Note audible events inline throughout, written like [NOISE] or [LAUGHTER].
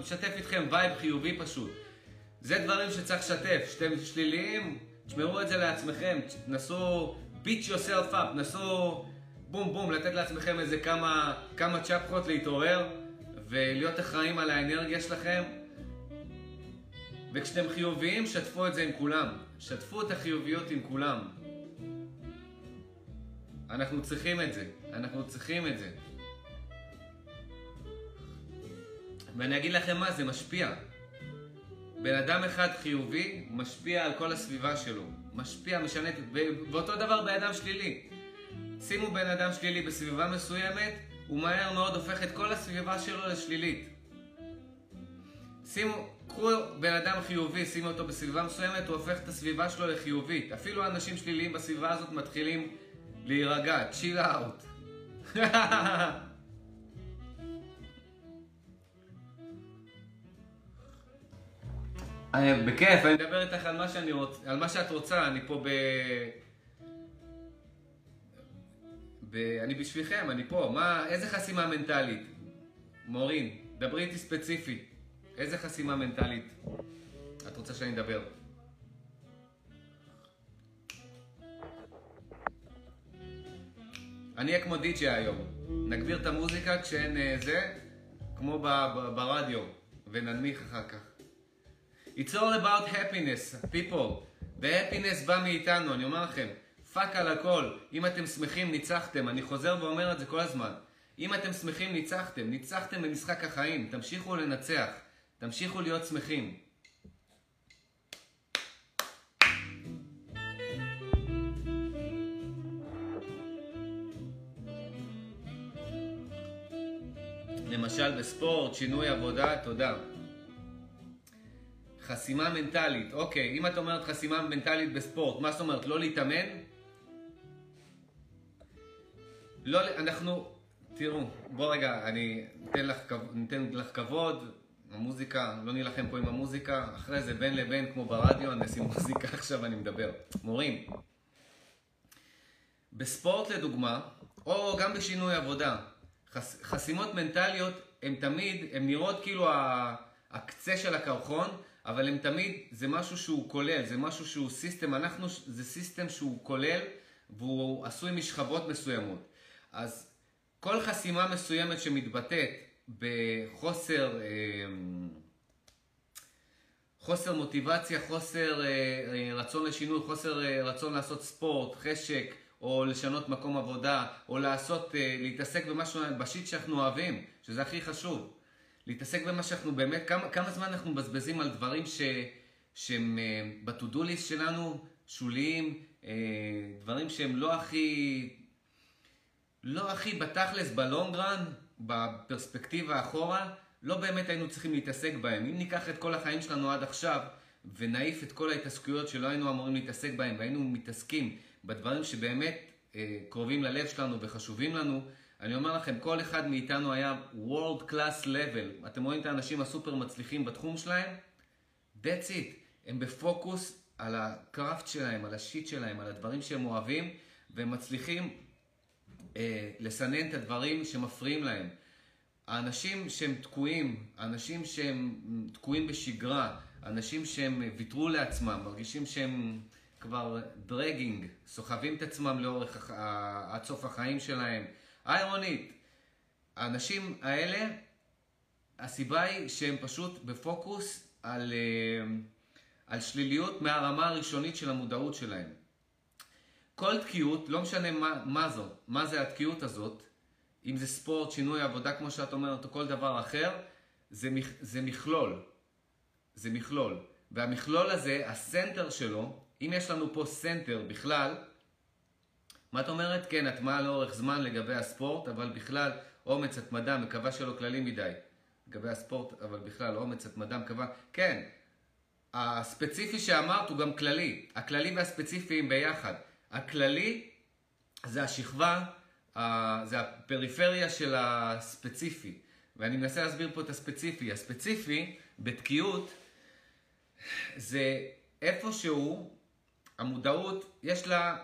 לשתף איתכם וייב חיובי פשוט. זה דברים שצריך לשתף. שאתם שליליים, תשמרו את זה לעצמכם. תנסו beat yourself up, נסו בום בום, לתת לעצמכם איזה כמה, כמה צ'פחות להתעורר ולהיות אחראים על האנרגיה שלכם. וכשאתם חיוביים, שתפו את זה עם כולם. שתפו את החיוביות עם כולם. אנחנו צריכים את זה. אנחנו צריכים את זה. ואני אגיד לכם מה, זה משפיע. בן אדם אחד חיובי משפיע על כל הסביבה שלו. משפיע, משנה, ואותו דבר בן אדם שלילי. שימו בן אדם שלילי בסביבה מסוימת, הוא מהר מאוד הופך את כל הסביבה שלו לשלילית. שימו, קחו בן אדם חיובי, שימו אותו בסביבה מסוימת, הוא הופך את הסביבה שלו לחיובית. אפילו אנשים שליליים בסביבה הזאת מתחילים להירגע, chill out. [LAUGHS] בכיף, אני מדבר איתך על מה שאני רוצה, על מה שאת רוצה, אני פה ב... ב... אני בשבילכם, אני פה. מה, איזה חסימה מנטלית? מורין, דברי איתי ספציפי. איזה חסימה מנטלית את רוצה שאני אדבר? אני אהיה כמו די.ג'יי היום. נגביר את המוזיקה כשאין אה, זה, כמו ברדיו, וננמיך אחר כך. It's all about happiness, people. ו-happiness בא מאיתנו, אני אומר לכם. fuck על הכל. אם אתם שמחים, ניצחתם. אני חוזר ואומר את זה כל הזמן. אם אתם שמחים, ניצחתם. ניצחתם במשחק החיים. תמשיכו לנצח. תמשיכו להיות שמחים. למשל בספורט, שינוי עבודה, תודה. חסימה מנטלית, אוקיי, אם את אומרת חסימה מנטלית בספורט, מה זאת אומרת? לא להתאמן? לא, אנחנו, תראו, בוא רגע, אני אתן לך, אתן לך כבוד, המוזיקה, לא נילחם פה עם המוזיקה, אחרי זה בין לבין כמו ברדיו, אני אשים מוזיקה [LAUGHS] עכשיו אני מדבר. מורים, בספורט לדוגמה, או גם בשינוי עבודה, חס, חסימות מנטליות הן תמיד, הן נראות כאילו הקצה של הקרחון, אבל הם תמיד, זה משהו שהוא כולל, זה משהו שהוא system, אנחנו, זה system שהוא כולל והוא עשוי משכבות מסוימות. אז כל חסימה מסוימת שמתבטאת בחוסר אמ, חוסר מוטיבציה, חוסר אה, אה, רצון לשינוי, חוסר אה, רצון לעשות ספורט, חשק, או לשנות מקום עבודה, או לעשות, להתעסק במשהו, בשיט שאנחנו אוהבים, שזה הכי חשוב. להתעסק במה שאנחנו באמת, כמה, כמה זמן אנחנו מבזבזים על דברים ש, שהם בטודו ליסט שלנו, שוליים, דברים שהם לא הכי, לא הכי בתכלס, בלונגרן, בפרספקטיבה אחורה, לא באמת היינו צריכים להתעסק בהם. אם ניקח את כל החיים שלנו עד עכשיו, ונעיף את כל ההתעסקויות שלא היינו אמורים להתעסק בהם, והיינו מתעסקים בדברים שבאמת אה, קרובים ללב שלנו וחשובים לנו, אני אומר לכם, כל אחד מאיתנו היה World Class Level. אתם רואים את האנשים הסופר מצליחים בתחום שלהם? That's it. הם בפוקוס על הקראפט שלהם, על השיט שלהם, על הדברים שהם אוהבים, והם מצליחים אה, לסנן את הדברים שמפריעים להם. האנשים שהם תקועים, האנשים שהם תקועים בשגרה, אנשים שהם ויתרו לעצמם, מרגישים שהם כבר דרגינג, סוחבים את עצמם לאורך, עד סוף החיים שלהם. איירונית, האנשים האלה, הסיבה היא שהם פשוט בפוקוס על, אה, על שליליות מהרמה הראשונית של המודעות שלהם. כל תקיעות, לא משנה מה, מה זו, מה זה התקיעות הזאת, אם זה ספורט, שינוי עבודה, כמו שאת אומרת, או כל דבר אחר, זה, זה מכלול. זה מכלול. והמכלול הזה, ה center שלו, אם יש לנו פה center בכלל, מה את אומרת? כן, הטמעה לאורך זמן לגבי הספורט, אבל בכלל, אומץ, התמדה, מקווה שלא כללי מדי. לגבי הספורט, אבל בכלל, אומץ, התמדה, מקווה... כן, הספציפי שאמרת הוא גם כללי. הכללי והספציפי הם ביחד. הכללי זה השכבה, זה הפריפריה של הספציפי. ואני מנסה להסביר פה את הספציפי. הספציפי, בתקיעות, זה איפשהו, המודעות, יש לה,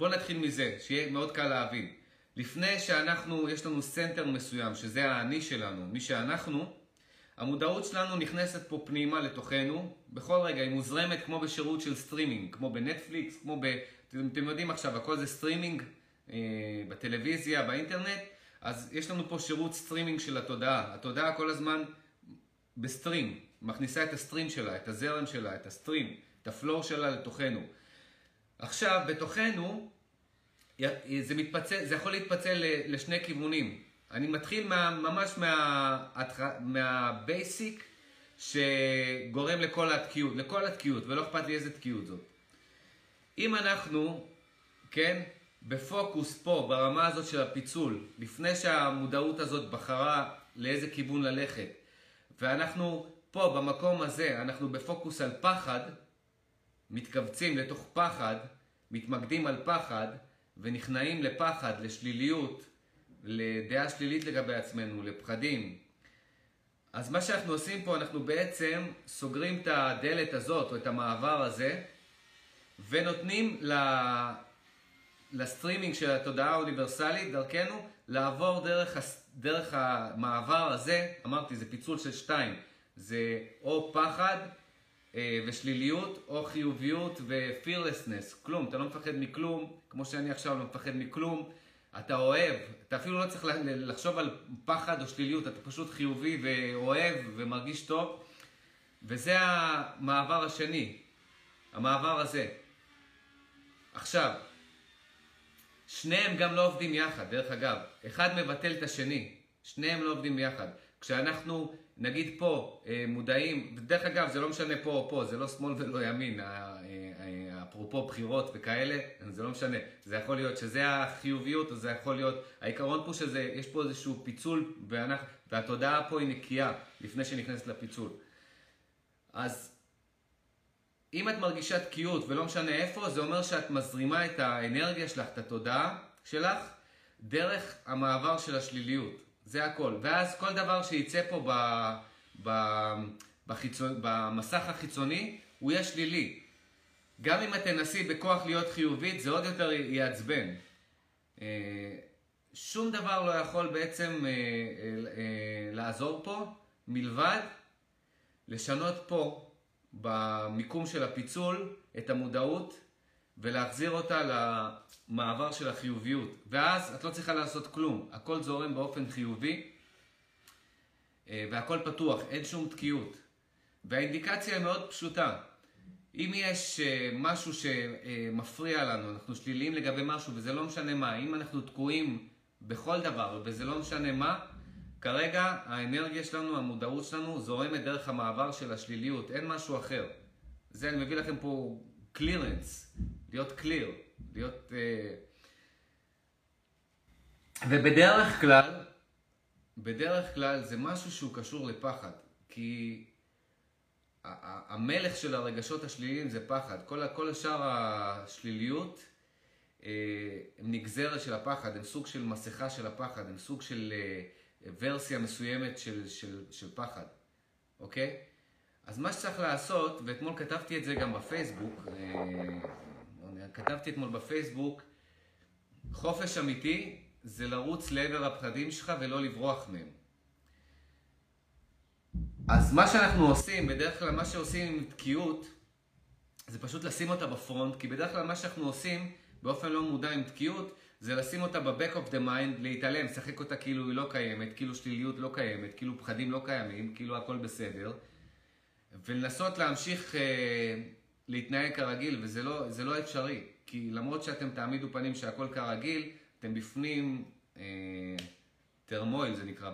בואו נתחיל מזה, שיהיה מאוד קל להבין. לפני שאנחנו, יש לנו center מסוים, שזה האני שלנו, מי שאנחנו, המודעות שלנו נכנסת פה פנימה לתוכנו, בכל רגע היא מוזרמת כמו בשירות של סטרימינג, כמו בנטפליקס, כמו ב... אתם, יודעים עכשיו, הכל זה סטרימינג, אה, בטלוויזיה, באינטרנט, אז יש לנו פה שירות סטרימינג של התודעה. התודעה כל הזמן ב stream, מכניסה את ה stream שלה, את הזרם שלה, את ה stream, את ה flow שלה לתוכנו. עכשיו, בתוכנו, זה, מתפצל, זה יכול להתפצל לשני כיוונים. אני מתחיל מה, ממש מה basic מה, שגורם לכל התקיעות, לכל התקיעות, ולא אכפת לי איזה תקיעות זאת. אם אנחנו, כן, בפוקוס פה, ברמה הזאת של הפיצול, לפני שהמודעות הזאת בחרה לאיזה כיוון ללכת, ואנחנו פה, במקום הזה, אנחנו בפוקוס על פחד, מתכווצים לתוך פחד, מתמקדים על פחד, ונכנעים לפחד, לשליליות, לדעה שלילית לגבי עצמנו, לפחדים. אז מה שאנחנו עושים פה, אנחנו בעצם סוגרים את הדלת הזאת, או את המעבר הזה, ונותנים לסטרימינג של התודעה האוניברסלית, דרכנו, לעבור דרך, דרך המעבר הזה, אמרתי, זה פיצול של שתיים, זה או פחד ושליליות, או חיוביות ו-fearlessness, כלום, אתה לא מפחד מכלום, כמו שאני עכשיו לא מפחד מכלום, אתה אוהב, אתה אפילו לא צריך לחשוב על פחד או שליליות, אתה פשוט חיובי ואוהב ומרגיש טוב, וזה המעבר השני, המעבר הזה. עכשיו, שניהם גם לא עובדים יחד, דרך אגב. אחד מבטל את השני. שניהם לא עובדים יחד. כשאנחנו, נגיד פה, אה, מודעים, ודרך אגב, זה לא משנה פה או פה, זה לא שמאל ולא ימין, אה, אפרופו בחירות וכאלה, זה לא משנה. זה יכול להיות שזה החיוביות, או זה יכול להיות, העיקרון פה שזה, יש פה איזשהו פיצול, ואנחנו, והתודעה פה היא נקייה, לפני שנכנסת לפיצול. אז אם את מרגישה תקיעות ולא משנה איפה, זה אומר שאת מזרימה את האנרגיה שלך, את התודעה שלך, דרך המעבר של השליליות. זה הכל. ואז כל דבר שיצא פה ב, ב, בחיצון, במסך החיצוני, הוא יהיה שלילי. גם אם את תנסי בכוח להיות חיובית, זה עוד יותר יעצבן. אה, שום דבר לא יכול בעצם אה, אה, לעזור פה, מלבד לשנות פה במיקום של הפיצול את המודעות ולהחזיר אותה למעבר של החיוביות. ואז את לא צריכה לעשות כלום, הכל זורם באופן חיובי אה, והכל פתוח, אין שום תקיעות. והאינדיקציה היא מאוד פשוטה. אם יש אה, משהו שמפריע לנו, אנחנו שליליים לגבי משהו וזה לא משנה מה, אם אנחנו תקועים בכל דבר וזה לא משנה מה, כרגע האנרגיה שלנו, המודעות שלנו, זורמת דרך המעבר של השליליות, אין משהו אחר. זה אני מביא לכם פה קלירנס, להיות קליר, להיות... Uh... ובדרך כלל, בדרך כלל זה משהו שהוא קשור לפחד, כי המלך של הרגשות השליליים זה פחד. כל, השאר השליליות אה, הם נגזרת של הפחד, הם סוג של מסכה של הפחד, הם סוג של... אה, ורסיה מסוימת של, של, של פחד, אוקיי? אז מה שצריך לעשות, ואתמול כתבתי את זה גם בפייסבוק, אה, כתבתי אתמול בפייסבוק, חופש אמיתי זה לרוץ לעבר הפחדים שלך ולא לברוח מהם. אז מה שאנחנו עושים, בדרך כלל מה שעושים עם תקיעות, זה פשוט לשים אותה בפרונט, כי בדרך כלל מה שאנחנו עושים באופן לא מודע עם תקיעות, זה לשים אותה ב-back of the mind, להתעלם, לשחק אותה כאילו היא לא קיימת, כאילו שליליות לא קיימת, כאילו פחדים לא קיימים, כאילו הכל בסדר, ולנסות להמשיך אה, להתנהג כרגיל, וזה לא, לא אפשרי, כי למרות שאתם תעמידו פנים שהכל כרגיל, אתם בפנים, אה, טרמויל זה נקרא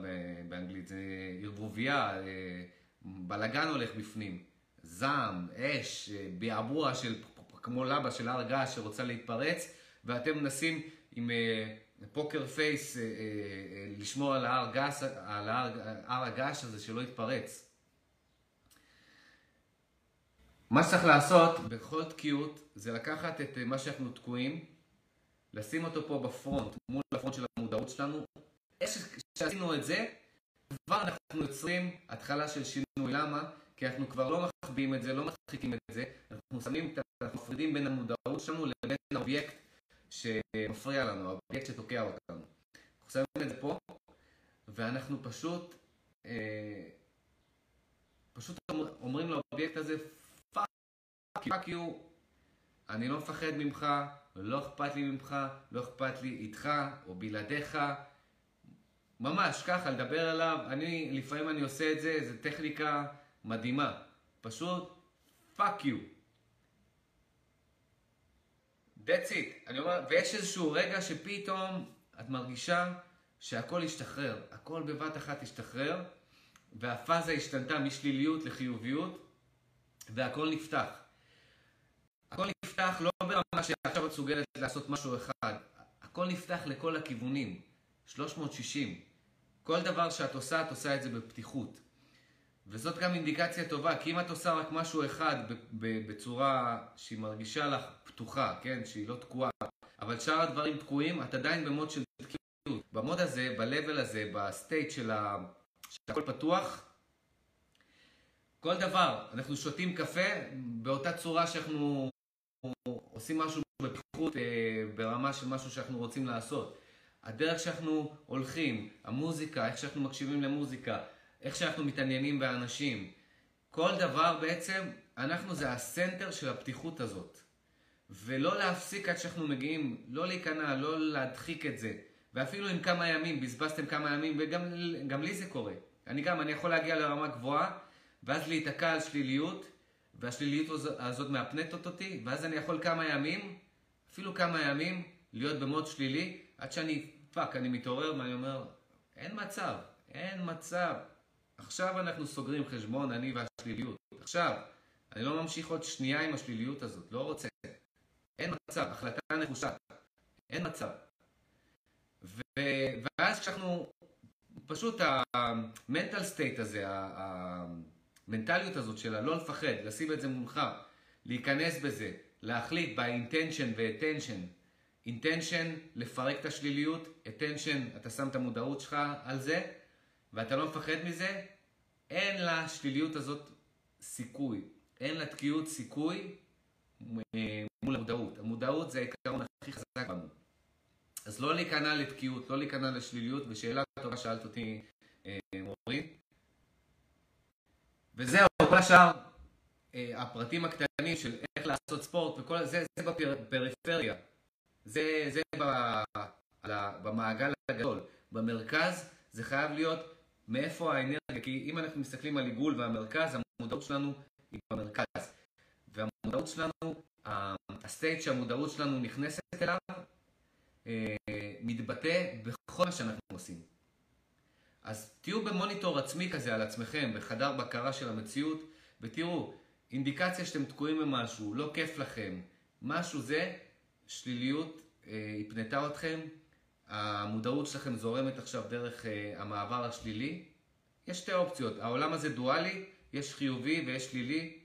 באנגלית, זה ערבוביה, אה, בלאגן הולך בפנים, זעם, אש, אה, ביעבוע של, כמו לבה של הר געש שרוצה להתפרץ, ואתם מנסים עם uh, פוקר פייס uh, uh, uh, לשמור על ההר, הר הגעש הזה שלא יתפרץ. מה שצריך לעשות בכל תקיעות זה לקחת את מה שאנחנו תקועים, לשים אותו פה בפרונט, מול הפרונט של המודעות שלנו. איך שעשינו את זה, כבר אנחנו יוצרים התחלה של שינוי. למה? כי אנחנו כבר לא מחביאים את זה, לא מדחיקים את זה, אנחנו שמים, אנחנו מפרידים בין המודעות שלנו לבין האובייקט שמפריע לנו, האובייקט שתוקע אותנו. אנחנו שמים את זה פה, ואנחנו פשוט אה, פשוט אומרים לאובייקט הזה, fuck you, אני לא מפחד ממך, לא אכפת לי ממך, לא אכפת לי איתך או בלעדיך. ממש ככה, לדבר עליו, אני, לפעמים אני עושה את זה, זו טכניקה מדהימה. פשוט, fuck you. That's it. אני אומר, ויש איזשהו רגע שפתאום את מרגישה שהכל השתחרר, הכל בבת אחת השתחרר, והפאזה השתנתה משליליות לחיוביות, והכל נפתח. נפתח לא ברמה שעכשיו את מסוגלת לעשות משהו אחד, הכל נפתח לכל הכיוונים, 360. כל דבר שאת עושה, את עושה את זה בפתיחות. וזאת גם אינדיקציה טובה, כי אם את עושה רק משהו אחד בצורה שהיא מרגישה לך פתוחה, כן, שהיא לא תקועה, אבל שאר הדברים תקועים, את עדיין במוד של תקיעות. במוד הזה, ב-level הזה, ב state של, ה... של הכל פתוח, כל דבר, אנחנו שותים קפה באותה צורה שאנחנו עושים משהו בפתיחות אה, ברמה של משהו שאנחנו רוצים לעשות. הדרך שאנחנו הולכים, המוזיקה, איך שאנחנו מקשיבים למוזיקה, איך שאנחנו מתעניינים באנשים. כל דבר בעצם, אנחנו זה הסנטר של הפתיחות הזאת. ולא להפסיק עד שאנחנו מגיעים, לא להיכנע, לא להדחיק את זה. ואפילו עם כמה ימים, בזבזתם כמה ימים, וגם לי זה קורה. אני גם, אני יכול להגיע לרמה גבוהה, ואז להיתקע על שליליות, והשליליות הזאת מהפנטת אותי, ואז אני יכול כמה ימים, אפילו כמה ימים, להיות במוד שלילי, עד שאני, fuck, אני מתעורר ואני אומר, אין מצב, אין מצב. עכשיו אנחנו סוגרים חשבון, אני והשליליות. עכשיו, אני לא ממשיך עוד שנייה עם השליליות הזאת, לא רוצה. אין מצב, החלטה נחושה. אין מצב. ו... ואז כשאנחנו, פשוט המנטל סטייט הזה, המנטליות הזאת של הלא לפחד, לשים את זה מולך, להיכנס בזה, להחליט ב-intention ו-attention. intention, לפרק את השליליות, attention, אתה שם את המודעות שלך על זה, ואתה לא מפחד מזה, אין לשליליות הזאת סיכוי. אין לתקיעות סיכוי מול המודעות. המודעות זה העיקרון הכי חזק בנו. אז לא להיכנע לתקיעות, לא להיכנע לשליליות, ושאלה טובה שאלת אותי, אה, מורין. וזהו, כל השאר, אה, הפרטים הקטנים של איך לעשות ספורט וכל זה, זה בפריפריה. זה, זה במעגל הגדול. במרכז זה חייב להיות מאיפה האנרגיה, כי אם אנחנו מסתכלים על עיגול והמרכז, המודעות שלנו היא במרכז. והמודעות שלנו, הסטייט שהמודעות שלנו נכנסת אליו, אה, מתבטא בכל מה שאנחנו עושים. אז תהיו במוניטור עצמי כזה על עצמכם, בחדר בקרה של המציאות, ותראו, אינדיקציה שאתם תקועים במשהו, לא כיף לכם, משהו זה, שליליות אה, הפנתה אתכם, המודעות שלכם זורמת עכשיו דרך אה, המעבר השלילי. יש שתי אופציות, העולם הזה דואלי, יש חיובי ויש שלילי,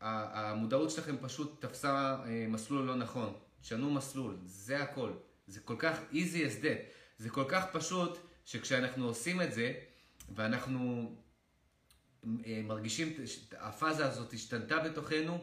והמודעות שלכם פשוט תפסה אה, מסלול לא נכון. שנו מסלול, זה הכל. זה כל כך easy as that. זה כל כך פשוט, שכשאנחנו עושים את זה, ואנחנו אה, מרגישים, הפאזה הזאת השתנתה בתוכנו,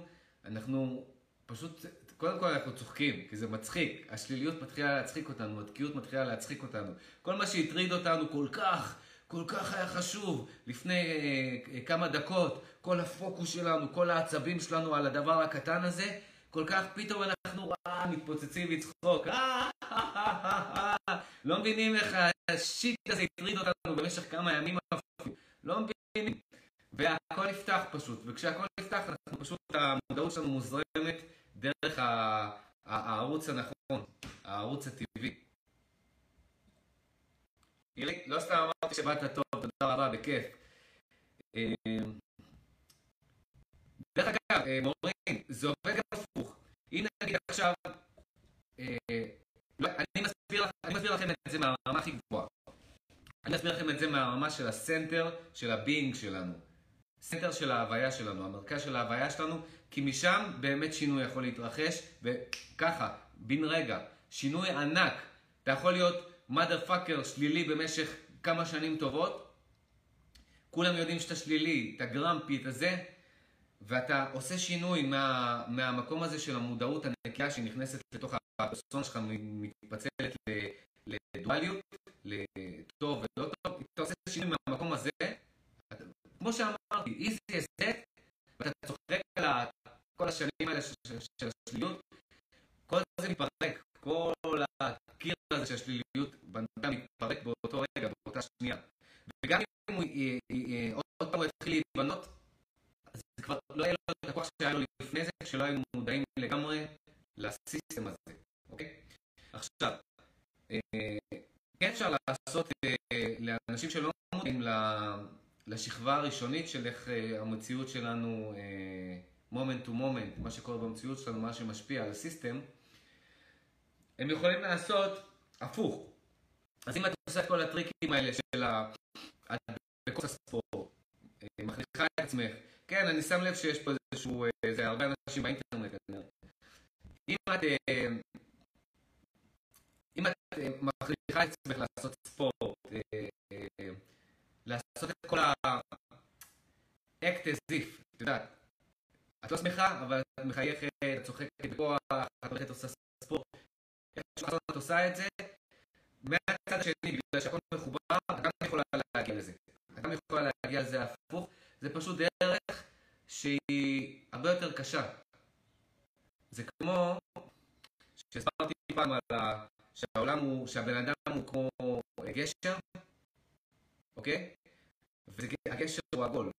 אנחנו פשוט, קודם כל אנחנו צוחקים, כי זה מצחיק. השליליות מתחילה להצחיק אותנו, התקיעות מתחילה להצחיק אותנו. כל מה שהטריד אותנו כל כך, כל כך היה חשוב לפני אה, אה, כמה דקות, כל הפוקוס שלנו, כל העצבים שלנו על הדבר הקטן הזה, כל כך פתאום אנחנו אה, מתפוצצים לצחוק. אה, לא מבינים איך השיט הזה הטריד אותנו במשך כמה ימים אפילו. לא מבינים. והכל נפתח פשוט, וכשהכל נפתח אנחנו פשוט, המודעות שלנו מוזרמת דרך הערוץ הנכון, הערוץ הטבעי. לא סתם אמרתי שבאת טוב, תודה רבה, בכיף. אה, דרך אגב, אה, מורים, זה עובד גם הפוך. הנה נגיד עכשיו, אה, אני מסביר, אני מסביר לכם את זה מהרמה הכי גבוהה. אני אסביר לכם את זה מהרמה של ה center של ה being שלנו. center של ההוויה שלנו, המרכז של ההוויה שלנו, כי משם באמת שינוי יכול להתרחש, וככה, בן רגע, שינוי ענק. אתה יכול להיות mother fucker שלילי במשך כמה שנים טובות, כולם יודעים שאתה שלילי, אתה grumpy, אתה זה, ואתה עושה שינוי מה, מהמקום הזה של המודעות הנקייה שנכנסת לתוך הפרסונה שלך, מתפצלת לדואליות, לטוב ולא טוב, אתה עושה שינוי מהמקום הזה, כמו שאמרתי, easy as that, ואתה צוחק על כל השנים האלה של, של, של השליליות, כל זה מתפרק, כל הקיר הזה של השליליות בינתיים מתפרק באותו רגע, באותה שנייה. וגם אם הוא עוד פעם הוא יתחיל להתבנות, אז זה כבר לא יהיה לו את הכוח שהיה לו לפני זה, כשלא היינו מודעים לגמרי ל system הזה, אוקיי? עכשיו, אה, כן אפשר לעשות אה, לאנשים שלא מודעים לשכבה הראשונית של איך אה, המציאות שלנו, moment to moment, מה שקורה במציאות שלנו, מה שמשפיע על ה system, הם יכולים לעשות הפוך. אז אם את עושה את כל הטריקים האלה של ה... בקורס הספורט, מכריחה את עצמך, כן, אני שם לב שיש פה איזשהו, זה הרבה אנשים באינטרנט כנראה. אם את אם את אה, מכריחה את עצמך לעשות ספורט, אה, אה, לעשות את כל האקט הזיף, את יודעת, את לא שמחה, אבל את מחייכת, את צוחקת בכוח, את הולכת עושה ספורט, איך את עושה את זה, מהצד השני, בגלל שהכל מחובר, את גם יכולה להגיע לזה. את גם יכולה להגיע לזה הפוך, זה פשוט דרך שהיא הרבה יותר קשה. זה כמו שהסברתי פעם על ה... שהעולם הוא, שהבן אדם הוא כמו גשר, אוקיי? והגשר הוא עגול.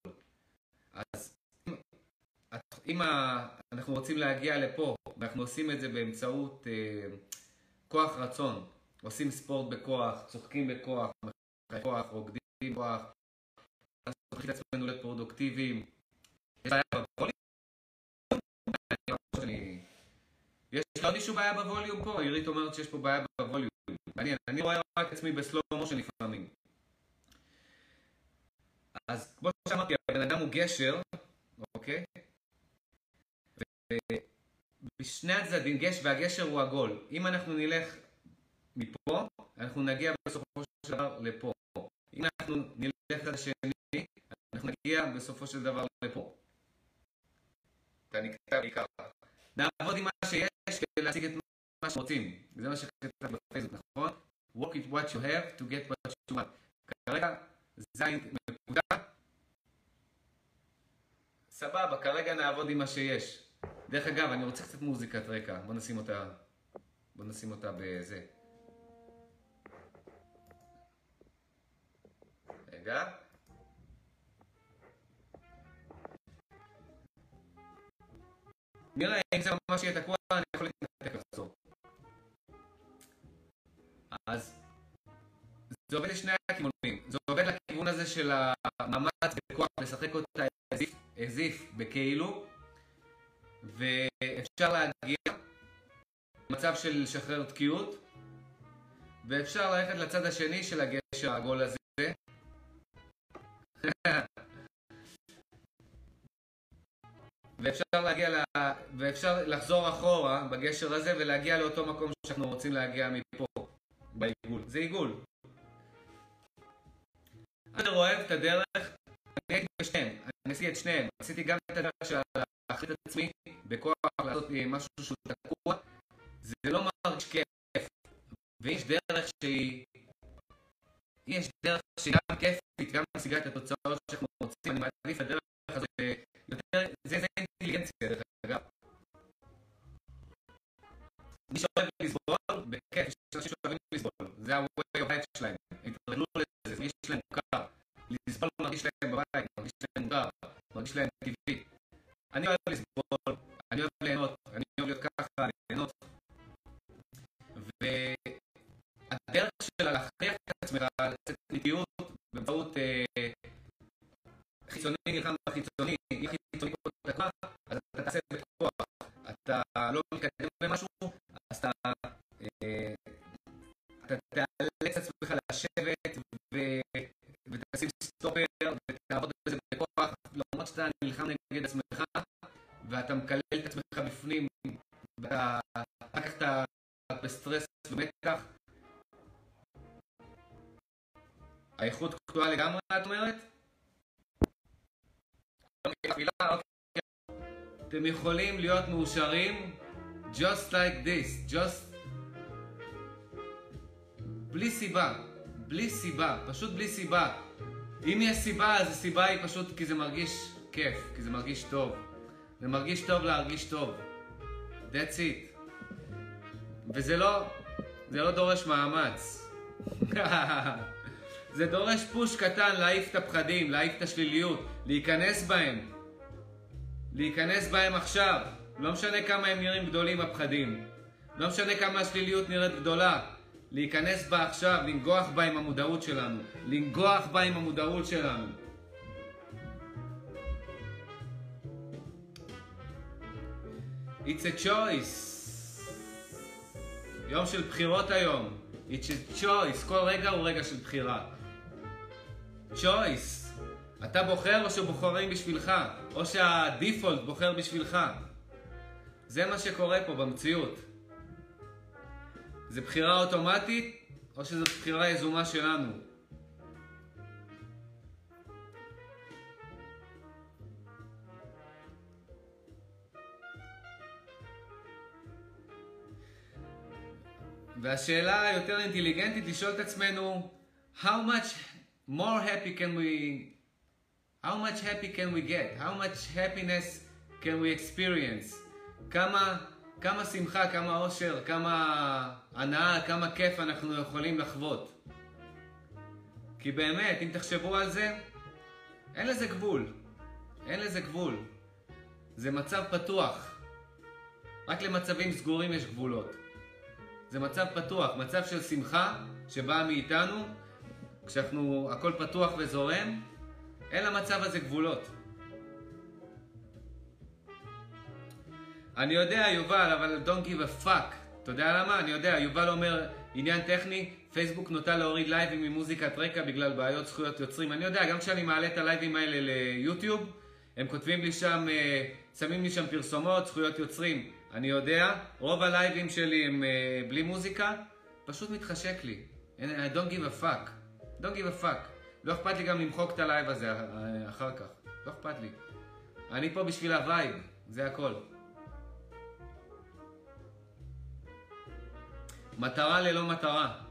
אז אם, אם אנחנו רוצים להגיע לפה, ואנחנו עושים את זה באמצעות אה, כוח רצון, עושים ספורט בכוח, צוחקים בכוח, בכוח, רוקדים בכוח, צוחקים את עצמנו להיות פרודוקטיביים, יש בעיה בווליום? יש לעוד מישהו בעיה בווליום פה? עירית אומרת שיש פה בעיה בווליום. מעניין, אני רואה רק את עצמי בסלואו מושן לפעמים. אז כמו שאמרתי, הבן אדם הוא גשר, אוקיי? ובשני הצדדים, גש והגשר הוא עגול. אם אנחנו נלך מפה, אנחנו נגיע בסופו של דבר לפה. אם אנחנו נלך לצד השני, אנחנו נגיע בסופו של דבר לפה. אתה נקטע בעיקר. נעבוד עם מה שיש כדי להשיג את מה שרוצים. זה מה שכתבתי בפייסבוק, נכון? work with what you have to get what you want. כרגע זה נקודה. סבבה, כרגע נעבוד עם מה שיש. דרך אגב, אני רוצה קצת מוזיקת רקע. בוא נשים אותה, בוא נשים אותה בזה. רגע. נראה אם זה ממש יהיה תקוע, אני יכול להתנתק לחזור. אז זה עובד לשני הכיוונים. זה עובד לכיוון הזה של המאמץ בכוח לשחק אותה הזיף בכאילו, ואפשר להגיע למצב של לשחרר תקיעות, ואפשר ללכת לצד השני של הגשר העגול הזה. [LAUGHS] ואפשר להגיע ל... ואפשר לחזור אחורה בגשר הזה ולהגיע לאותו מקום שאנחנו רוצים להגיע מפה, בעיגול. זה עיגול. אני אוהב את הדרך, אני הייתי בשניהם, אני עשיתי את שניהם. עשיתי גם את הדרך של להחליט את עצמי בכוח לעשות משהו שהוא תקוע. זה לא מרגיש כיף. ויש דרך שהיא... יש דרך שהיא גם כיפית, גם משיגה את התוצאות שאנחנו רוצים, אני מעדיף את הדרך הזאת יותר... זה, זה אינטליגנציה, דרך אגב. מי שאוהב לסבול, בכיף, יש אנשים שאוהבים לסבול, זה ה-way of life שלהם, הם התרגלו לזה, יש להם מוכר, לסבול מרגיש להם בבית, מרגיש להם מוכר, מרגיש להם טבעי. אני אוהב לסבול, מאושרים just like this, just בלי סיבה, בלי סיבה, פשוט בלי סיבה. אם יש סיבה, אז הסיבה היא פשוט כי זה מרגיש כיף, כי זה מרגיש טוב. זה מרגיש טוב להרגיש טוב. That's it. וזה לא, זה לא דורש מאמץ. [LAUGHS] זה דורש פוש קטן להעיף את הפחדים, להעיף את השליליות, להיכנס בהם. להיכנס בהם עכשיו. לא משנה כמה הם נראים גדולים הפחדים. לא משנה כמה השליליות נראית גדולה. להיכנס בה עכשיו, לנגוח בה עם המודעות שלנו. לנגוח בה עם המודעות שלנו. It's a choice. יום של בחירות היום. It's a choice. כל רגע הוא רגע של בחירה. choice. אתה בוחר או שבוחרים בשבילך, או שהדיפולט בוחר בשבילך. זה מה שקורה פה במציאות. זה בחירה אוטומטית, או שזו בחירה יזומה שלנו. והשאלה היותר אינטליגנטית לשאול את עצמנו, how much more happy can we, how much happy can we get? How much happiness can we experience? כמה, כמה שמחה, כמה אושר, כמה הנאה, כמה כיף אנחנו יכולים לחוות. כי באמת, אם תחשבו על זה, אין לזה גבול. אין לזה גבול. זה מצב פתוח. רק למצבים סגורים יש גבולות. זה מצב פתוח, מצב של שמחה שבאה מאיתנו, כשאנחנו, הכל פתוח וזורם, אין למצב הזה גבולות. אני יודע, יובל, אבל don't give a fuck. אתה יודע למה? אני יודע, יובל אומר, עניין טכני, פייסבוק נוטה להוריד לייבים ממוזיקת רקע בגלל בעיות זכויות יוצרים. אני יודע, גם כשאני מעלה את הלייבים האלה ליוטיוב, הם כותבים לי שם, אה, שמים לי שם פרסומות, זכויות יוצרים. אני יודע, רוב הלייבים שלי הם אה, בלי מוזיקה, פשוט מתחשק לי. I don't give a fuck. don't give a fuck. לא אכפת לי גם למחוק את הלייב הזה אה, אחר כך. לא אכפת לי. אני פה בשביל הווייב, זה הכל. מטרה ללא מטרה.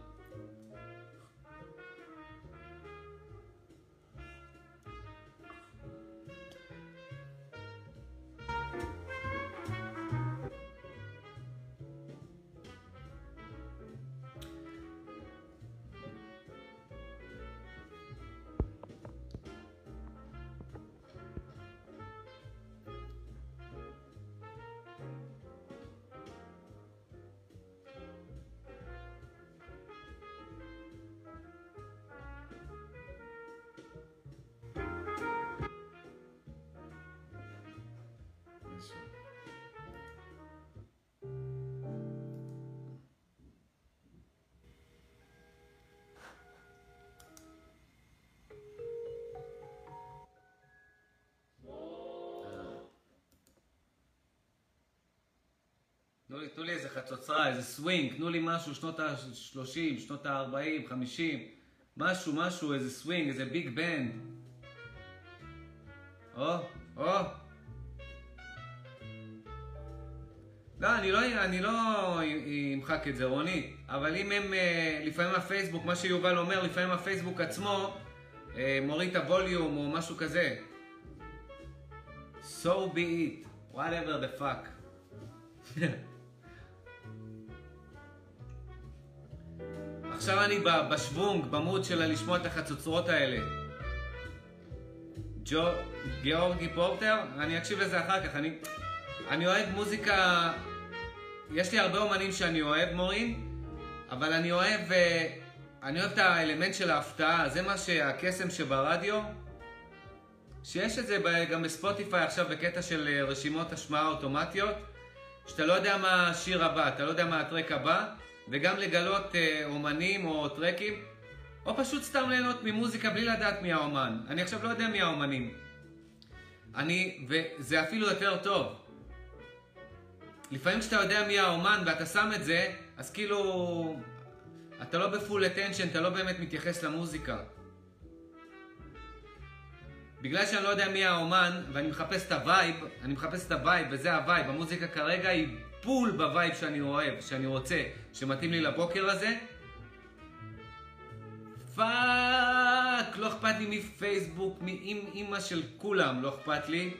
תנו לי, איזה חצוצרה, איזה סווינג, תנו לי משהו, שנות ה-30, שנות ה-40, 50, משהו, משהו, איזה סווינג, איזה ביג בנד. או, או. לא, אני לא, אני לא אמחק את זה, רוני, אבל אם הם, אה, לפעמים הפייסבוק, מה שיובל אומר, לפעמים הפייסבוק עצמו אה, מוריד את הווליום או משהו כזה. So be it, whatever the fuck. [LAUGHS] עכשיו אני בשוונג, במוד של לשמוע את החצוצרות האלה. ג'ו, גיאורגי פורטר, אני אקשיב לזה אחר כך. אני, אני אוהב מוזיקה, יש לי הרבה אומנים שאני אוהב, מורים, אבל אני אוהב, אה, אני אוהב את האלמנט של ההפתעה, זה מה שהקסם שברדיו, שיש את זה גם בספוטיפיי עכשיו בקטע של אה, רשימות השמעה אוטומטיות, שאתה לא יודע מה השיר הבא, אתה לא יודע מה הטרק הבא, וגם לגלות אה, אומנים או טרקים, או פשוט סתם ליהנות ממוזיקה בלי לדעת מי האומן. אני עכשיו לא יודע מי האומנים. אני, וזה אפילו יותר טוב. לפעמים כשאתה יודע מי האומן ואתה שם את זה, אז כאילו, אתה לא בפול אטנשן, אתה לא באמת מתייחס למוזיקה. בגלל שאני לא יודע מי האומן, ואני מחפש את הווייב, אני מחפש את הווייב, וזה הווייב, המוזיקה כרגע היא בול בווייב שאני אוהב, שאני רוצה, שמתאים לי לבוקר הזה. Fuck! לא אכפת לי מפייסבוק, מאימא של כולם, לא אכפת לי.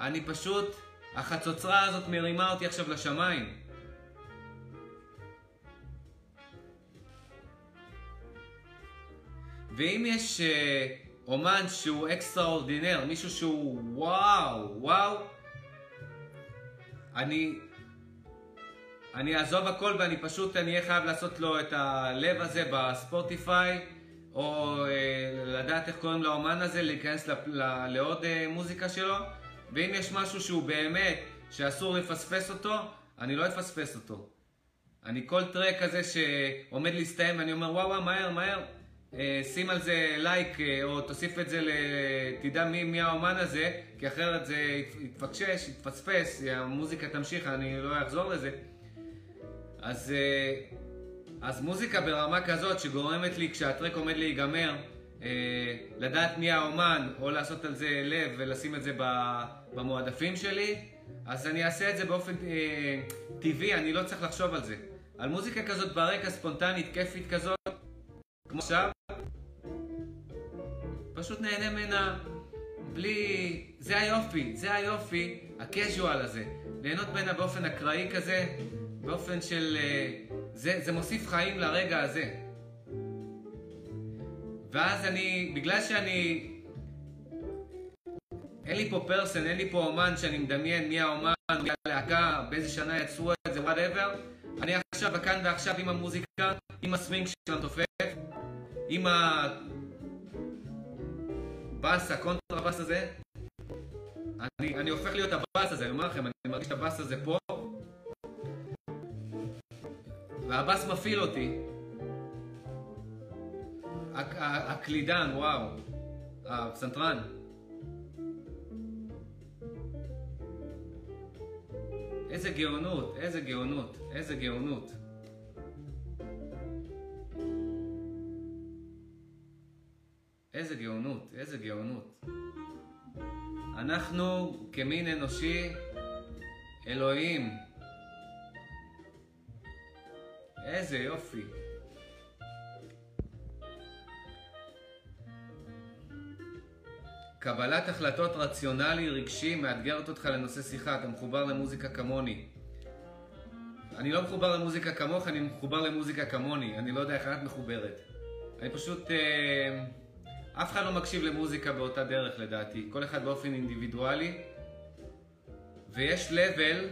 אני פשוט, החצוצרה הזאת מרימה אותי עכשיו לשמיים. ואם יש אה, אומן שהוא אקסטרה אורדינר, מישהו שהוא וואו, וואו, אני, אני אעזוב הכל ואני פשוט, אני אהיה חייב לעשות לו את הלב הזה בספוטיפיי, או אה, לדעת איך קוראים לאומן הזה, להיכנס ל, ל, לעוד אה, מוזיקה שלו, ואם יש משהו שהוא באמת, שאסור לפספס אותו, אני לא אפספס אותו. אני כל טרק כזה שעומד להסתיים ואני אומר וואו וואו מהר מהר שים על זה לייק אה, או תוסיף את זה, ל... תדע מי, מי האומן הזה, כי אחרת זה יתפקשש, יתפספס, המוזיקה תמשיך, אני לא אחזור לזה. אז, אה, אז מוזיקה ברמה כזאת שגורמת לי, כשהטרק עומד להיגמר, לדעת מי האומן, או לעשות על זה לב ולשים את זה במועדפים שלי, אז אני אעשה את זה באופן טבעי, אני לא צריך לחשוב על זה. על מוזיקה כזאת ברקע, ספונטנית, כיפית כזאת, כמו עכשיו, פשוט נהנה ממנה בלי... זה היופי, זה היופי, הקז'ואל הזה. ליהנות ממנה באופן אקראי כזה, באופן של... אה, זה, זה מוסיף חיים לרגע הזה. ואז אני, בגלל שאני... אין לי פה person, אין לי פה אומן שאני מדמיין מי האומן, מי הלהקה, באיזה שנה יצרו את זה, whatever. אני עכשיו, כאן ועכשיו עם המוזיקה, עם הסווינג של התופף, עם הבאס, הקונטרבאס הזה, אני, אני הופך להיות הבאס הזה, אני אומר לכם, אני מרגיש את הבאס הזה פה, והבאס מפעיל אותי. הקלידן, וואו, הפסנתרן. איזה גאונות, איזה גאונות, איזה גאונות. איזה גאונות, איזה גאונות. אנחנו כמין אנושי, אלוהים. איזה יופי. קבלת החלטות רציונלי רגשי מאתגרת אותך לנושא שיחה, אתה מחובר למוזיקה כמוני. אני לא מחובר למוזיקה כמוך, אני מחובר למוזיקה כמוני. אני לא יודע איך את מחוברת. אני פשוט... אה... אף אחד לא מקשיב למוזיקה באותה דרך לדעתי, כל אחד באופן אינדיבידואלי, ויש לבל